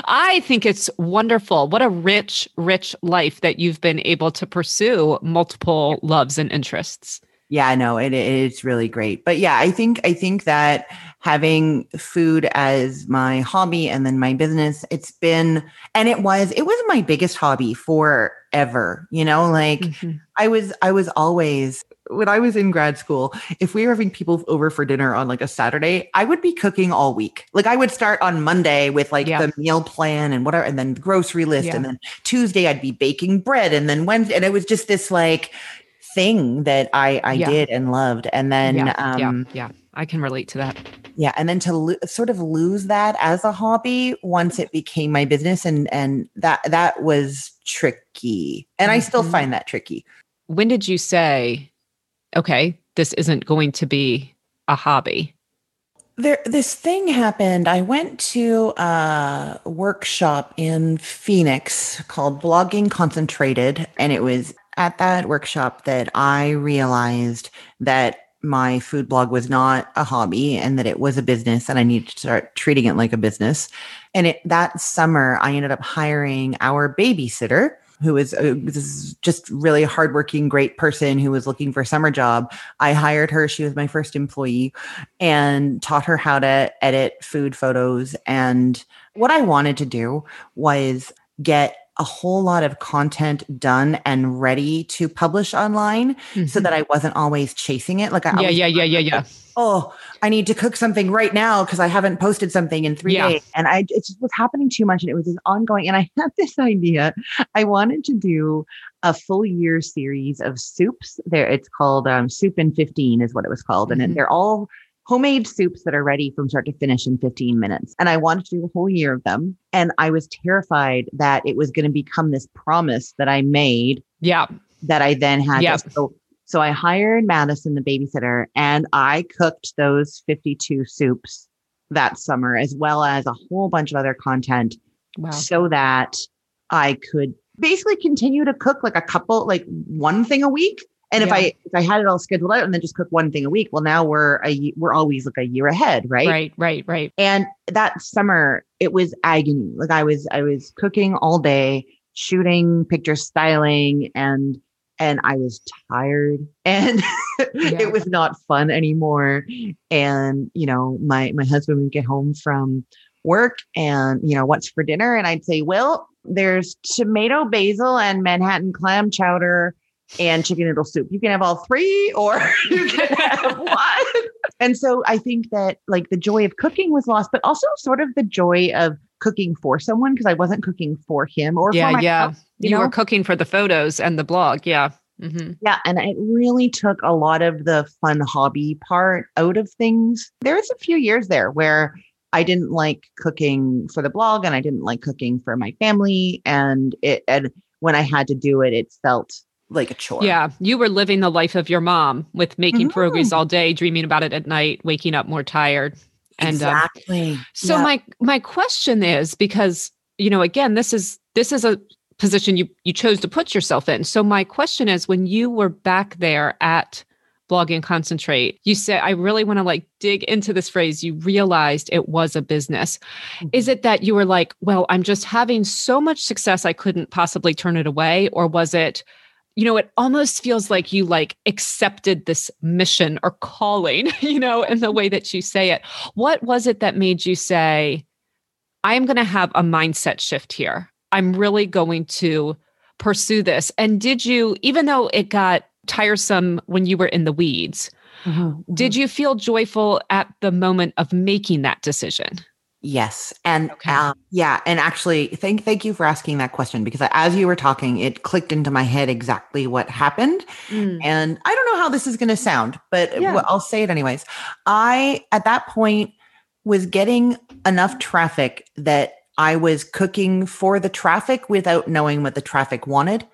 S1: I think it's wonderful. What a rich, rich life that you've been able to pursue multiple loves and interests.
S2: Yeah, no, it, it's really great. But yeah, I think I think that having food as my hobby and then my business, it's been and it was it was my biggest hobby forever. You know, like mm-hmm. I was I was always when I was in grad school, if we were having people over for dinner on like a Saturday, I would be cooking all week. Like I would start on Monday with like yeah. the meal plan and whatever, and then the grocery list. Yeah. And then Tuesday I'd be baking bread. And then Wednesday, and it was just this like thing that I, I yeah. did and loved. And then. Um,
S1: yeah. yeah, I can relate to that.
S2: Yeah. And then to lo- sort of lose that as a hobby once it became my business. And, and that, that was tricky. And mm-hmm. I still mm-hmm. find that tricky.
S1: When did you say, okay, this isn't going to be a hobby?
S2: There, this thing happened. I went to a workshop in Phoenix called Blogging Concentrated, and it was at that workshop that I realized that my food blog was not a hobby and that it was a business and I needed to start treating it like a business. And it, that summer, I ended up hiring our babysitter who was, a, just really hardworking, great person who was looking for a summer job. I hired her. She was my first employee and taught her how to edit food photos. And what I wanted to do was get a whole lot of content done and ready to publish online mm-hmm. so that I wasn't always chasing it. Like I
S1: Yeah, yeah, yeah, yeah, yeah.
S2: Oh, I need to cook something right now because I haven't posted something in three yeah. days. And I it just was happening too much and it was this ongoing. And I had this idea. I wanted to do a full year series of soups. There it's called um, Soup in 15 is what it was called. Mm-hmm. And they're all homemade soups that are ready from start to finish in 15 minutes. And I wanted to do a whole year of them. And I was terrified that it was going to become this promise that I made.
S1: Yeah.
S2: That I then had yeah. So, so I hired Madison, the babysitter, and I cooked those 52 soups that summer, as well as a whole bunch of other content wow. so that I could basically continue to cook like a couple, like one thing a week and yeah. if I if I had it all scheduled out and then just cook one thing a week, well, now we're a we're always like a year ahead, right?
S1: Right, right, right.
S2: And that summer, it was agony. Like I was I was cooking all day, shooting, picture styling, and and I was tired, and yeah. it was not fun anymore. And you know, my my husband would get home from work, and you know, what's for dinner? And I'd say, well, there's tomato basil and Manhattan clam chowder and chicken noodle soup. You can have all three or you can have one. And so I think that like the joy of cooking was lost, but also sort of the joy of cooking for someone because I wasn't cooking for him or
S1: yeah,
S2: for
S1: yeah. You, you know? were cooking for the photos and the blog. Yeah.
S2: Mm-hmm. Yeah. And it really took a lot of the fun hobby part out of things. There was a few years there where I didn't like cooking for the blog and I didn't like cooking for my family. And it, and when I had to do it, it felt like a chore.
S1: Yeah, you were living the life of your mom with making mm-hmm. pierogies all day, dreaming about it at night, waking up more tired.
S2: And exactly.
S1: Um, so my my question is because you know again this is this is a position you you chose to put yourself in. So my question is when you were back there at blog and concentrate you said i really want to like dig into this phrase you realized it was a business mm-hmm. is it that you were like well i'm just having so much success i couldn't possibly turn it away or was it you know it almost feels like you like accepted this mission or calling you know in the way that you say it. What was it that made you say i'm going to have a mindset shift here. I'm really going to pursue this. And did you even though it got tiresome when you were in the weeds mm-hmm, mm-hmm. did you feel joyful at the moment of making that decision
S2: Yes. And okay. um, yeah, and actually thank thank you for asking that question because as you were talking it clicked into my head exactly what happened. Mm. And I don't know how this is going to sound, but yeah. I'll say it anyways. I at that point was getting enough traffic that I was cooking for the traffic without knowing what the traffic wanted.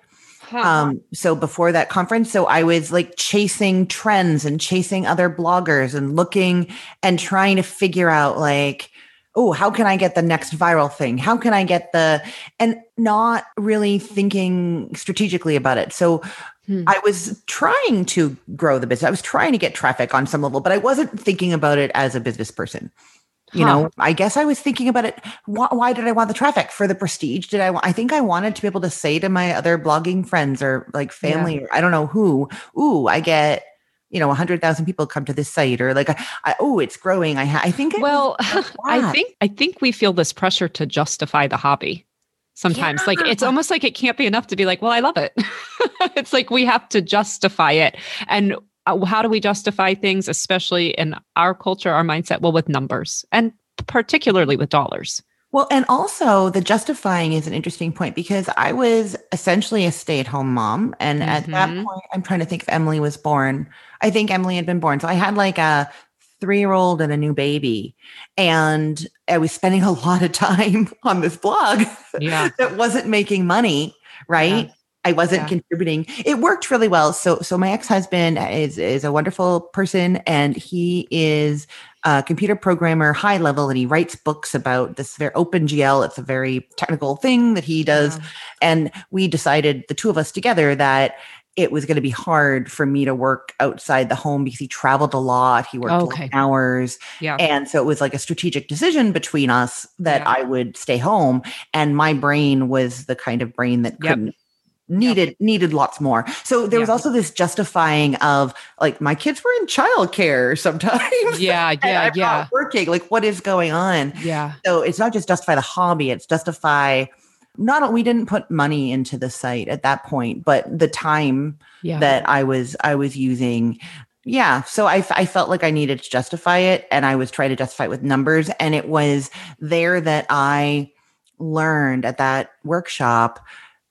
S2: Um, so before that conference, so I was like chasing trends and chasing other bloggers and looking and trying to figure out like, oh, how can I get the next viral thing? How can I get the, and not really thinking strategically about it. So hmm. I was trying to grow the business. I was trying to get traffic on some level, but I wasn't thinking about it as a business person. You
S1: Huh.
S2: know, I guess I was thinking about it. Why, why did I want the traffic for the prestige? Did I? I think I wanted to be able to say to my other blogging friends or like family, or I don't know who. Ooh, I get you know a hundred thousand people come to this site, or like, oh, it's growing. I, ha- I think.
S1: Well, I think I think we feel this pressure to justify the hobby. Sometimes like it's almost like it can't be enough to be like, well, I love it. it's like we have to justify it. And uh, how do we justify things especially in our culture, our mindset? Well, with numbers and particularly with dollars.
S2: Well, and also the justifying is an interesting point because I was essentially a stay at home mom. And at that
S1: Mhm.
S2: point, I'm trying to think if Emily was born. I think Emily had been born. So I had like a three year old and a new baby. And I was spending a lot of time on this blog
S1: Yeah.
S2: that wasn't making money, right?
S1: Yeah.
S2: I wasn't
S1: Yeah.
S2: contributing. It worked really well. So so my ex-husband is is a wonderful person and he is a computer programmer high level and he writes books about this very OpenGL. It's a very technical thing that he does. And we decided the two of us together that it was going to be hard for me to work outside the home because he traveled a lot. He worked long
S1: Okay.
S2: hours.
S1: Yeah.
S2: And so it was like a strategic decision between us that
S1: Yeah.
S2: I would stay home. And my brain was the kind of brain that
S1: Yep.
S2: couldn't needed needed lots more. So there was also this justifying of like my kids were in childcare sometimes.
S1: Yeah. Yeah. Yeah.
S2: working. Like what is going on?
S1: Yeah.
S2: So it's not just justify the hobby, it's justify not we didn't put money into the site at that point, but the time
S1: Yeah.
S2: that I was I was using. Yeah, so I, I felt like I needed to justify it, and I was trying to justify it with numbers, and it was there that I learned at that workshop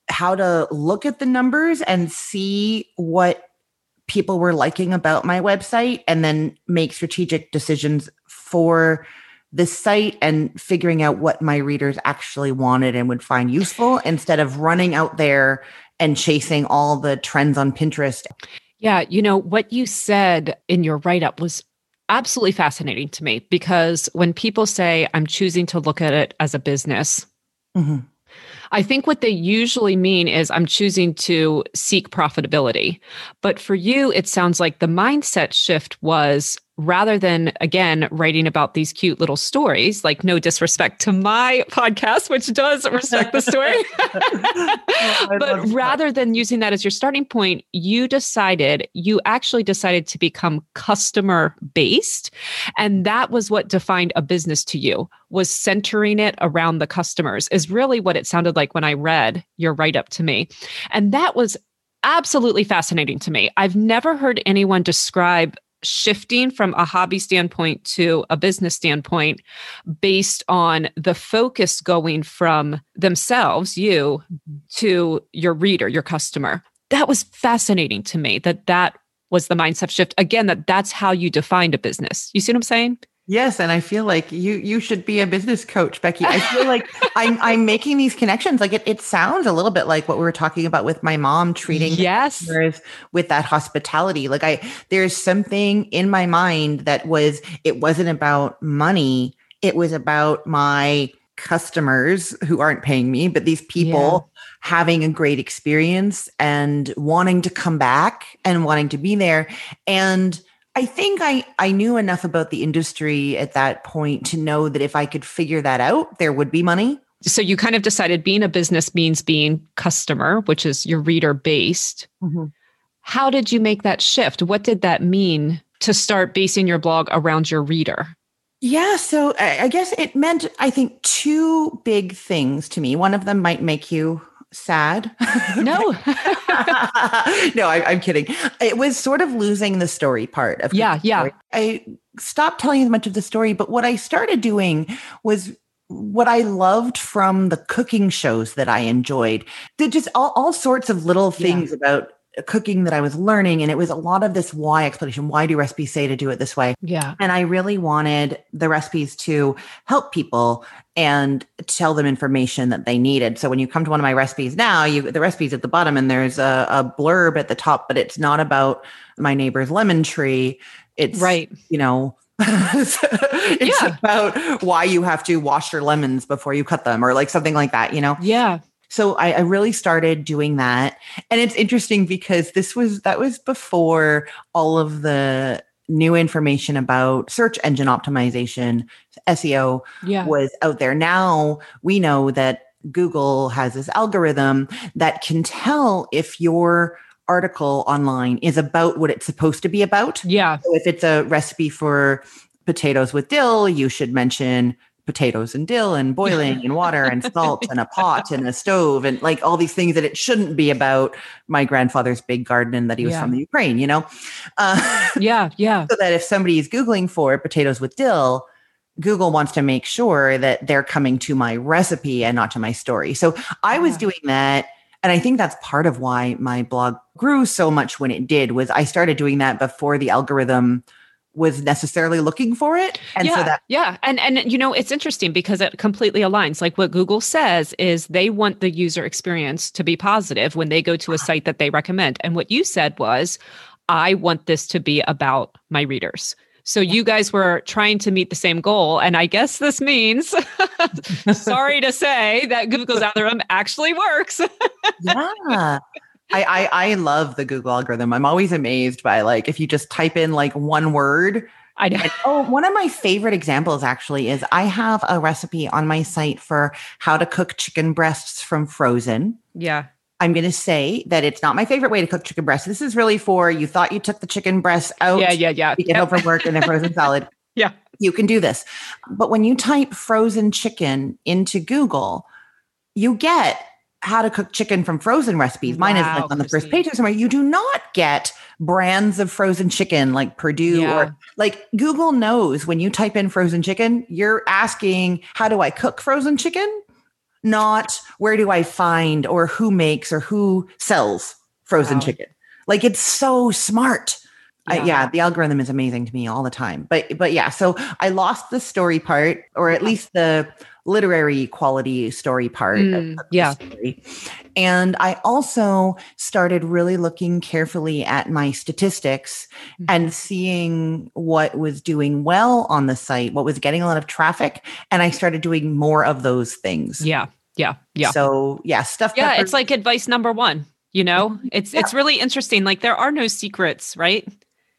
S2: how to look at the numbers and see what people were liking about my website, and then make strategic decisions for the site and figuring out what my readers actually wanted and would find useful instead of running out there and chasing all the trends on Pinterest.
S1: Yeah, you know, what you said in your write up was absolutely fascinating to me because when people say, I'm choosing to look at it as a business,
S2: Mhm.
S1: I think what they usually mean is, I'm choosing to seek profitability. But for you, it sounds like the mindset shift was rather than, again, writing about these cute little stories, like no disrespect to my podcast, which does respect the story. But
S2: that.
S1: rather than using that as your starting point, you decided, you actually decided to become customer based. And that was what defined a business to you, was centering it around the customers, is really what it sounded like when I read your write up to me. And that was absolutely fascinating to me. I've never heard anyone describe shifting from a hobby standpoint to a business standpoint based on the focus going from themselves, you, to your reader, your customer. That was fascinating to me that that was the mindset shift. Again, that that's how you defined a business. You see what I'm saying?
S2: Yes, and I feel like you you should be a business coach, Becky. I feel like I'm I'm making these connections. Like it, it sounds a little bit like what we were talking about with my mom treating
S1: Yes.
S2: with that hospitality. Like I there's something in my mind that was it wasn't about money. It was about my customers who aren't paying me, but these people having a great experience and wanting to come back and wanting to be there. And I think I, I knew enough about the industry at that point to know that if I could figure that out, there would be money.
S1: So you kind of decided being a business means being customer, which is your reader based. Mm-hmm. How did you make that shift? What did that mean to start basing your blog around your reader?
S2: Yeah, so I, I guess it meant I think two big things to me. One of them might make you sad.
S1: No.
S2: no, I, I'm kidding. It was sort of losing the story part of
S1: Yeah, yeah.
S2: story. I stopped telling as much of the story, but what I started doing was what I loved from the cooking shows that I enjoyed. Did just all, all sorts of little
S1: Yeah.
S2: things about cooking that I was learning. And it was a lot of this why explanation. Why do recipes say to do it this way?
S1: yeah.
S2: And I really wanted the recipes to help people and tell them information that they needed. So when you come to one of my recipes now, you the recipe's at the bottom and there's a, a blurb at the top, but it's not about my neighbor's lemon tree. It's
S1: Right.
S2: you know. it's
S1: Yeah.
S2: about why you have to wash your lemons before you cut them or like something like that, you know?
S1: Yeah.
S2: So I, I really started doing that. And it's interesting because this was that was before all of the new information about search engine optimization, SEO
S1: Yeah.
S2: was out there. Now we know that Google has this algorithm that can tell if your article online is about what it's supposed to be about.
S1: Yeah.
S2: So if it's a recipe for potatoes with dill, you should mention potatoes and dill and boiling and water and salt and a pot and a stove and like all these things that it shouldn't be about my grandfather's big garden and that he was
S1: Yeah.
S2: from the Ukraine, you know? Uh,
S1: Yeah. Yeah.
S2: so that if somebody is Googling for potatoes with dill, Google wants to make sure that they're coming to my recipe and not to my story. So I was
S1: Yeah.
S2: doing that. And I think that's part of why my blog grew so much when it did was I started doing that before the algorithm was necessarily looking for it. And
S1: yeah,
S2: so that
S1: yeah, and and you know it's interesting because it completely aligns. Like what Google says is they want the user experience to be positive when they go to a ah. site that they recommend, and what you said was, I want this to be about my readers. So you guys were trying to meet the same goal, and I guess this means, sorry to say, that Google's algorithm actually works.
S2: yeah. I, I I love the Google algorithm. I'm always amazed by like if you just type in like one word
S1: I know.
S2: Oh, one of my favorite examples actually is I have a recipe on my site for how to cook chicken breasts from frozen.
S1: Yeah,
S2: I'm going to say that it's not my favorite way to cook chicken breasts. This is really for you thought you took the chicken breasts out,
S1: yeah, yeah, yeah.
S2: you get home from work and they're frozen solid.
S1: Yeah.
S2: You can do this. But when you type frozen chicken into Google, you get how to cook chicken from frozen recipes. Mine is like on the first page or somewhere. You do not get brands of frozen chicken like Perdue
S1: Yeah.
S2: or like Google knows when you type in frozen chicken, you're asking, how do I cook frozen chicken? Not where do I find or who makes or who sells frozen
S1: Wow.
S2: chicken. Like it's so smart.
S1: Yeah.
S2: yeah, the algorithm is amazing to me all the time. But but yeah, so I lost the story part, or at least the literary quality story part.
S1: Mm,
S2: of the
S1: yeah.
S2: story. And I also started really looking carefully at my statistics
S1: Mhm.
S2: and seeing what was doing well on the site, what was getting a lot of traffic, and I started doing more of those things.
S1: yeah, yeah, yeah.
S2: So yeah, stuff.
S1: yeah
S2: pepper-
S1: it's like advice number one you know it's it's really interesting like there are no secrets right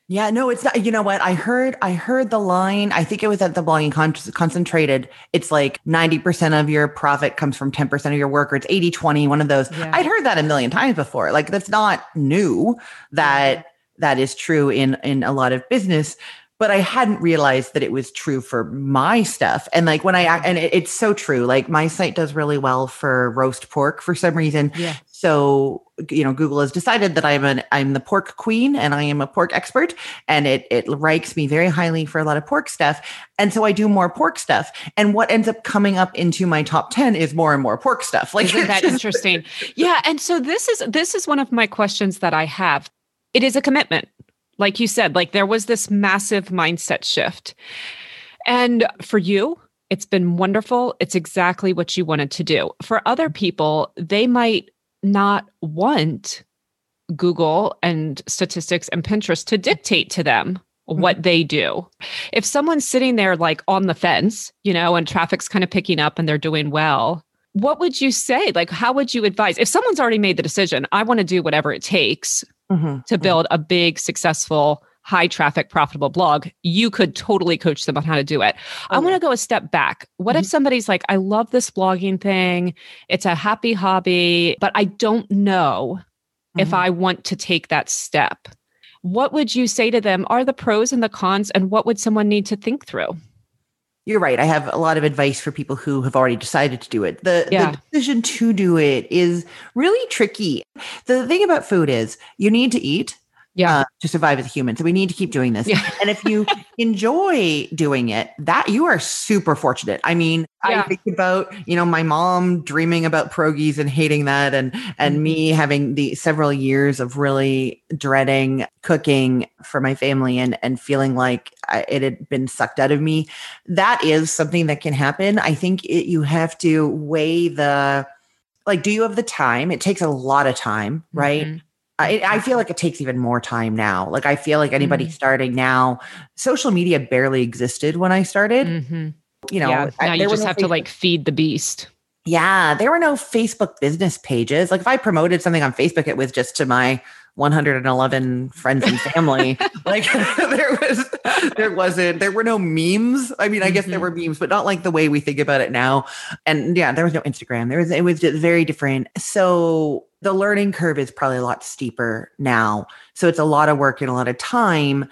S2: Yeah, no, it's not. You know what? I heard, I heard the line. I think it was at the blogging con- concentrated. It's like 90% of your profit comes from 10% of your work, or it's 80, 20, one of those.
S1: Yeah.
S2: I'd heard that a million times before. Like that's not new that that is true in, in a lot of business, but I hadn't realized that it was true for my stuff. And like when I, and it, it's so true. Like my site does really well for roast pork for some reason.
S1: yeah
S2: So, you know, Google has decided that I'm an I'm the pork queen and I am a pork expert and it it ranks me very highly for a lot of pork stuff. And so I do more pork stuff. And what ends up coming up into my top 10 is more and more pork stuff. Like
S1: isn't that interesting yeah and so this is this is one of my questions that i have it is a commitment like you said like there was this massive mindset shift and for you it's been wonderful it's exactly what you wanted to do for other people they might not want google and statistics and pinterest to mm. dictate to them mm-hmm. what they do. If someone's sitting there like on the fence you know and traffic's kind of picking up and they're doing well what would you say? Like how would you advise? If someone's already made the decision i want to do whatever it takes
S2: Mhm.
S1: to mm-hmm. build a big successful high traffic profitable blog you could totally coach them on how to do it i
S2: Oh,
S1: want to go a step back what if somebody's like i love this blogging thing it's a happy hobby but i don't know if
S2: Mhm.
S1: i want to take that step what would you say to them are the pros and the cons and what would someone need to think through
S2: You're right. I have a lot of advice for people who have already decided to do it. The,
S1: Yeah.
S2: the decision to do it is really tricky. The thing about food is you need to eat
S1: yeah
S2: uh, to survive as a human. So we need to keep doing this.
S1: Yeah.
S2: and if you enjoy doing it, that you are super fortunate. I mean,
S1: Yeah.
S2: I think about, you know, my mom dreaming about pierogies and hating that and and
S1: Mhm.
S2: me having the several years of really dreading cooking for my family and and feeling like I, it had been sucked out of me. That is something that can happen. I think it, you have to weigh the like do you have the time? It takes a lot of time, right?
S1: Mhm.
S2: I, I feel like it takes even more time now. Like I feel like anybody starting now, social media barely existed when I started.
S1: Mhm.
S2: You know,
S1: yeah
S2: I-
S1: now you just
S2: no
S1: have to like feed the beast
S2: yeah, there were no Facebook business pages. Like if I promoted something on Facebook, it was just to my 111 friends and family. like there was, there wasn't, there were no memes. I mean, I mm-hmm. guess there mm-hmm. were memes, but not like the way we think about it now. And yeah, there was no Instagram. There was, it was just very different. So the learning curve is probably a lot steeper now. So it's a lot of work and a lot of time.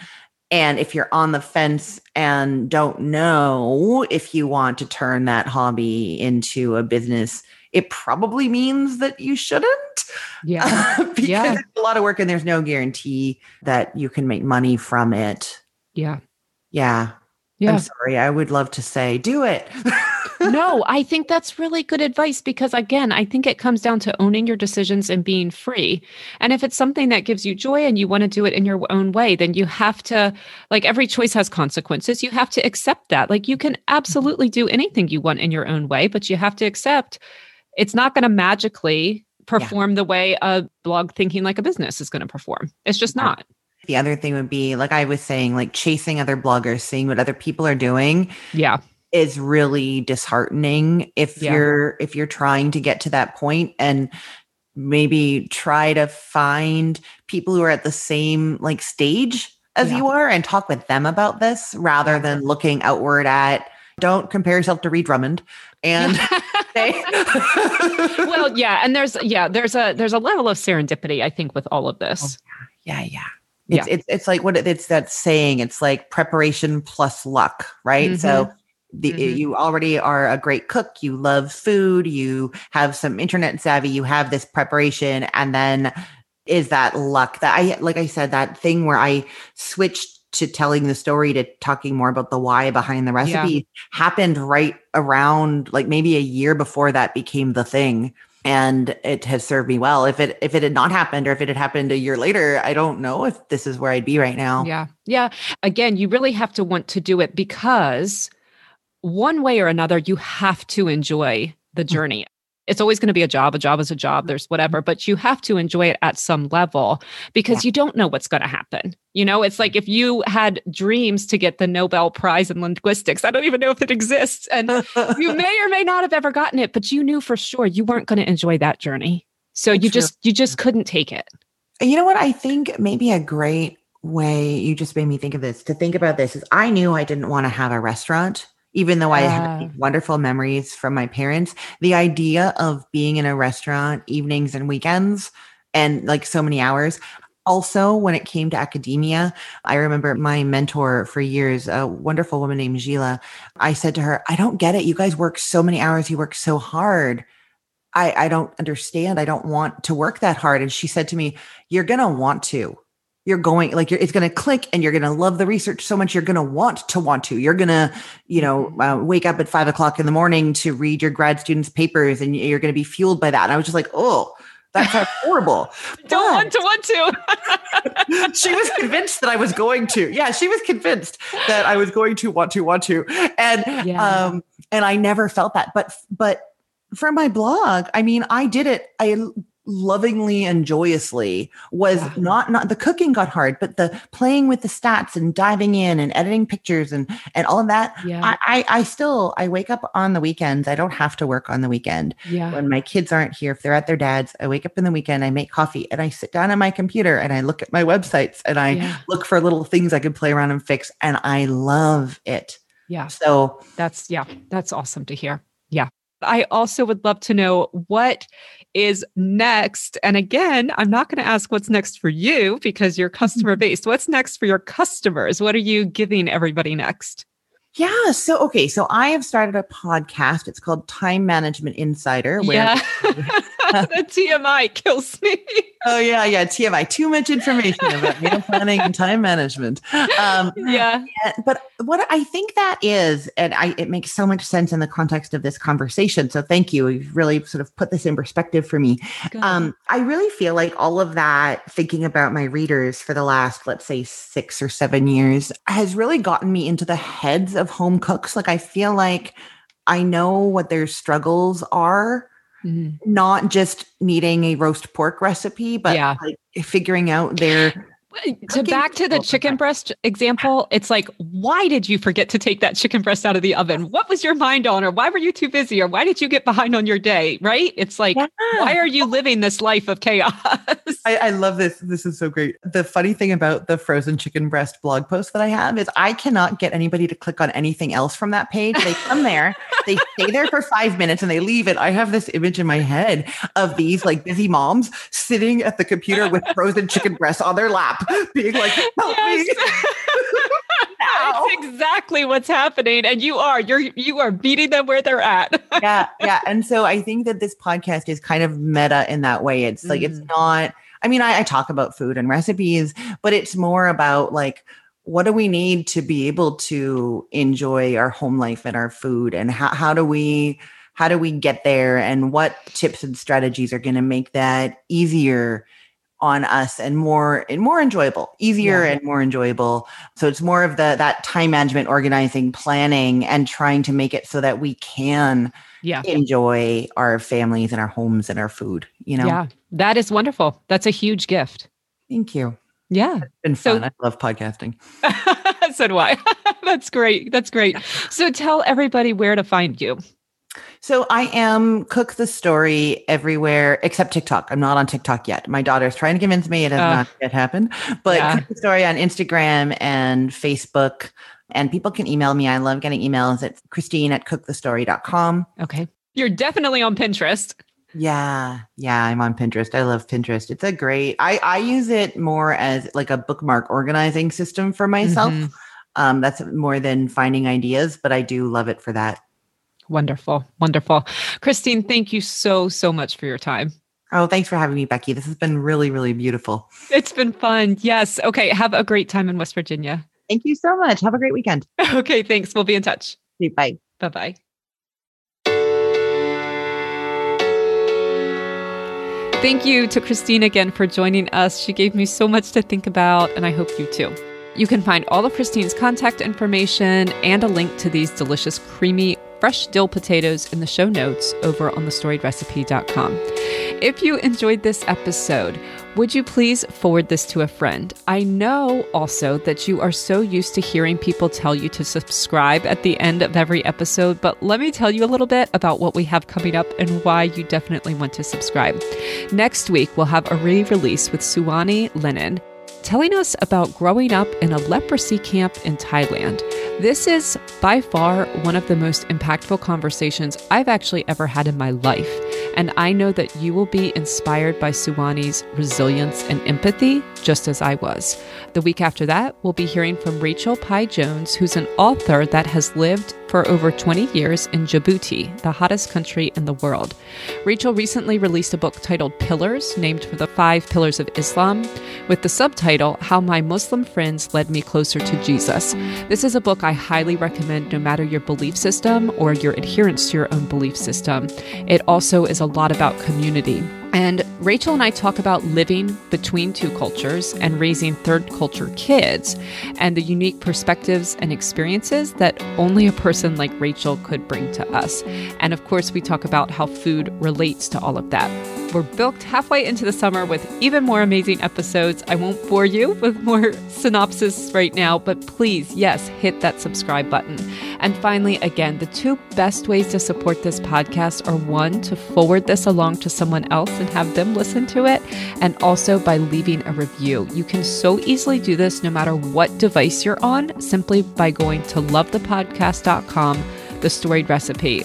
S2: And if you're on the fence and don't know if you want to turn that hobby into a business, it probably means that you shouldn't.
S1: Yeah.
S2: because yeah. it's a lot of work and there's no guarantee that you can make money from it.
S1: Yeah.
S2: Yeah. Yeah. I'm sorry. I would love to say, do it.
S1: no, I think that's really good advice because, again, I think it comes down to owning your decisions and being free. And if it's something that gives you joy and you want to do it in your own way, then you have to, like, every choice has consequences. You have to accept that. Like, you can absolutely do anything you want in your own way, but you have to accept it's not going to magically perform yeah. the way a blog thinking like a business is going to perform. It's just not.
S2: The other thing would be, like I was saying, like chasing other bloggers, seeing what other people are doing.
S1: Yeah.
S2: Is really disheartening if yeah. you're if you're trying to get to that point and maybe try to find people who are at the same like stage as yeah. you are and talk with them about this rather than looking outward at don't compare yourself to Ree Drummond and
S1: well yeah and there's yeah there's a there's a level of serendipity i think with all of this
S2: oh, yeah yeah it's, yeah. it's it's like what it's that saying it's like preparation plus luck right mm-hmm. so the, mm-hmm. you already are a great cook you love food you have some internet savvy you have this preparation and then is that luck that i like i said that thing where i switched to telling the story to talking more about the why behind the recipe yeah. happened right around like maybe a year before that became the thing and it has served me well. If it if it had not happened or if it had happened a year later i don't know if this is where i'd be right now.
S1: Yeah. Yeah. Again you really have to want to do it because one way or another you have to enjoy the mm. journey it's always going to be a job. A job is a job. There's whatever, mm-hmm. but you have to enjoy it at some level because yeah. you don't know what's going to happen. You know, it's like mm-hmm. if you had dreams to get the Nobel Prize in linguistics, I don't even know if it exists. And you may or may not have ever gotten it, but you knew for sure you weren't going to enjoy that journey. So That's you just, you just mm-hmm. couldn't take it.
S2: You know what? I think maybe a great way you just made me think of this to think about this is I knew I didn't want to have a restaurant even though I had wonderful memories from my parents, the idea of being in a restaurant evenings and weekends and like so many hours. Also, when it came to academia, I remember my mentor for years, a wonderful woman named Gila. I said to her, I don't get it. You guys work so many hours, you work so hard. I, I don't understand. I don't want to work that hard. And she said to me, You're going to want to you're going like you're, it's going to click and you're going to love the research so much you're going to want to want to you're going to you know mm-hmm. uh, wake up at five o'clock in the morning to read your grad students papers and you're going to be fueled by that and i was just like oh that's horrible.
S1: Don't want to want to.
S2: she was convinced that I was going to. Yeah, she was convinced that I was going to want to want to. And yeah. um and I never felt that. But but for my blog, I mean, I did it. I lovingly and joyously was yeah. not not the cooking got hard but the playing with the stats and diving in and editing pictures and and all of that yeah. I, I, I still i wake up on the weekends. I don't have to work on the weekend.
S1: Yeah.
S2: When my kids aren't here if they're at their dad's i wake up in the weekend i make coffee and i sit down on my computer and i look at my websites and i yeah. look for little things i can play around and fix and i love it.
S1: Yeah.
S2: So
S1: that's yeah that's awesome to hear. Yeah I also would love to know what is next. And again, I'm not going to ask what's next for you because you're customer mm-hmm. based. What's next for your customers? What are you giving everybody next?
S2: Yeah. So, okay. So I have started a podcast. It's called Time Management Insider.
S1: Where yeah. the TMI kills me.
S2: Oh, yeah. Yeah. TMI. Too much information about meal planning and time management. Um,
S1: yeah.
S2: But what I think that is, and I, it makes so much sense in the context of this conversation. So thank you. You've really sort of put this in perspective for me. Um, I really feel like all of that, thinking about my readers for the last, let's say, six or seven years, has really gotten me into the heads of home cooks. Like I feel like I know what their struggles are. Mm-hmm. Not just needing a roast pork recipe, but yeah. like figuring out their
S1: to back to the oh, chicken breast example, it's like, why did you forget to take that chicken breast out of the oven? What was your mind on? Or why were you too busy? Or why did you get behind on your day? Right? It's like, yeah. why are you living this life of chaos?
S2: I, I, love this. This is so great. The funny thing about the frozen chicken breast blog post that I have is I cannot get anybody to click on anything else from that page. They come there, they stay there for five minutes and they leave it. I have this image in my head of these like busy moms sitting at the computer with frozen chicken breasts on their lap being like, help yes. me.
S1: That's exactly what's happening. And you are, you're, you are beating them where they're at.
S2: yeah. Yeah. And so I think that this podcast is kind of meta in that way. It's like, mm. it's not, I mean, I, I talk about food and recipes, but it's more about like, what do we need to be able to enjoy our home life and our food and how, how do we how do we get there and what tips and strategies are going to make that easier on us and more and more enjoyable easier yeah. and more enjoyable. So it's more of the that time management organizing planning and trying to make it so that we can yeah. enjoy our families and our homes and our food you know?
S1: Yeah. That is wonderful. That's a huge gift.
S2: Thank you.
S1: Yeah.
S2: It's been fun. So, i love podcasting.
S1: So do i. That's great. That's great. So tell everybody where to find you
S2: so I am Cook the Story everywhere except TikTok. I'm not on TikTok yet. My daughter's trying to convince me it has uh, not yet happened. But yeah. Cook the Story on Instagram and Facebook. And people can email me. I love getting emails at Christine at cookthestory.com.
S1: Okay. You're definitely on Pinterest.
S2: Yeah, yeah, I'm on Pinterest. I love Pinterest. It's a great. I I use it more as like a bookmark organizing system for myself. Mm-hmm. Um, that's more than finding ideas, but I do love it for that.
S1: Wonderful. Wonderful. Christine, thank you so, so much for your time.
S2: Oh, thanks for having me, Becky. This has been really, really beautiful.
S1: It's been fun. Yes. Okay. Have a great time in West Virginia.
S2: Thank you so much. Have a great weekend.
S1: Okay. Thanks. We'll be in touch.
S2: Bye.
S1: Bye bye. Thank you to Christine again for joining us. She gave me so much to think about, and I hope you too. You can find all of Christine's contact information and a link to these delicious, creamy fresh dill potatoes in the show notes over on thestoriedrecipe.com. If you enjoyed this episode, would you please forward this to a friend? I know also that you are so used to hearing people tell you to subscribe at the end of every episode, but let me tell you a little bit about what we have coming up and why you definitely want to subscribe. Next week, we'll have a re release with Suwani Lennon telling us about growing up in a leprosy camp in Thailand. This is by far one of the most impactful conversations I've actually ever had in my life. And I know that you will be inspired by Suwani's resilience and empathy, just as I was. The week after that, we'll be hearing from Rachel Pieh Jones, who's an author that has lived for over 20 years in Djibouti, the hottest country in the world. Rachel recently released a book titled Pillars, named for the five pillars of Islam, with the subtitle How My Muslim Friends Led Me Closer to Jesus. This is a book I highly recommend no matter your belief system or your adherence to your own belief system. It also is a lot about community. And Rachel and I talk about living between two cultures and raising third culture kids and the unique perspectives and experiences that only a person like Rachel could bring to us. And of course, we talk about how food relates to all of that. We're booked halfway into the summer with even more amazing episodes. I won't bore you with more synopsis right now, but please, yes, hit that subscribe button. And finally, again, the two best ways to support this podcast are one, to forward this along to someone else and have them listen to it, and also by leaving a review. You can so easily do this no matter what device you're on, simply by going to lovethepodcast.com, the storied recipe.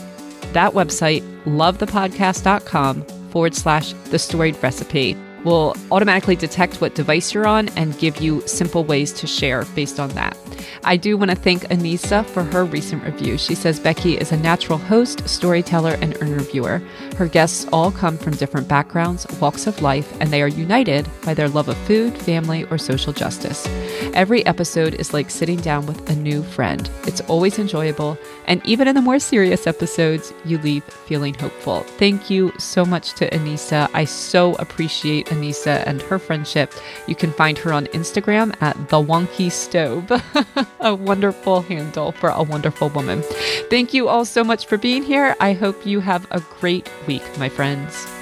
S1: That website, lovethepodcast.com forward slash the storied recipe will automatically detect what device you're on and give you simple ways to share based on that. I do want to thank Anissa for her recent review. She says Becky is a natural host, storyteller, and interviewer. Her guests all come from different backgrounds, walks of life, and they are united by their love of food, family, or social justice. Every episode is like sitting down with a new friend. It's always enjoyable, and even in the more serious episodes, you leave feeling hopeful. Thank you so much to Anissa. I so appreciate Anissa and her friendship. You can find her on Instagram at the Wonky Stove. a wonderful handle for a wonderful woman. Thank you all so much for being here. I hope you have a great week, my friends.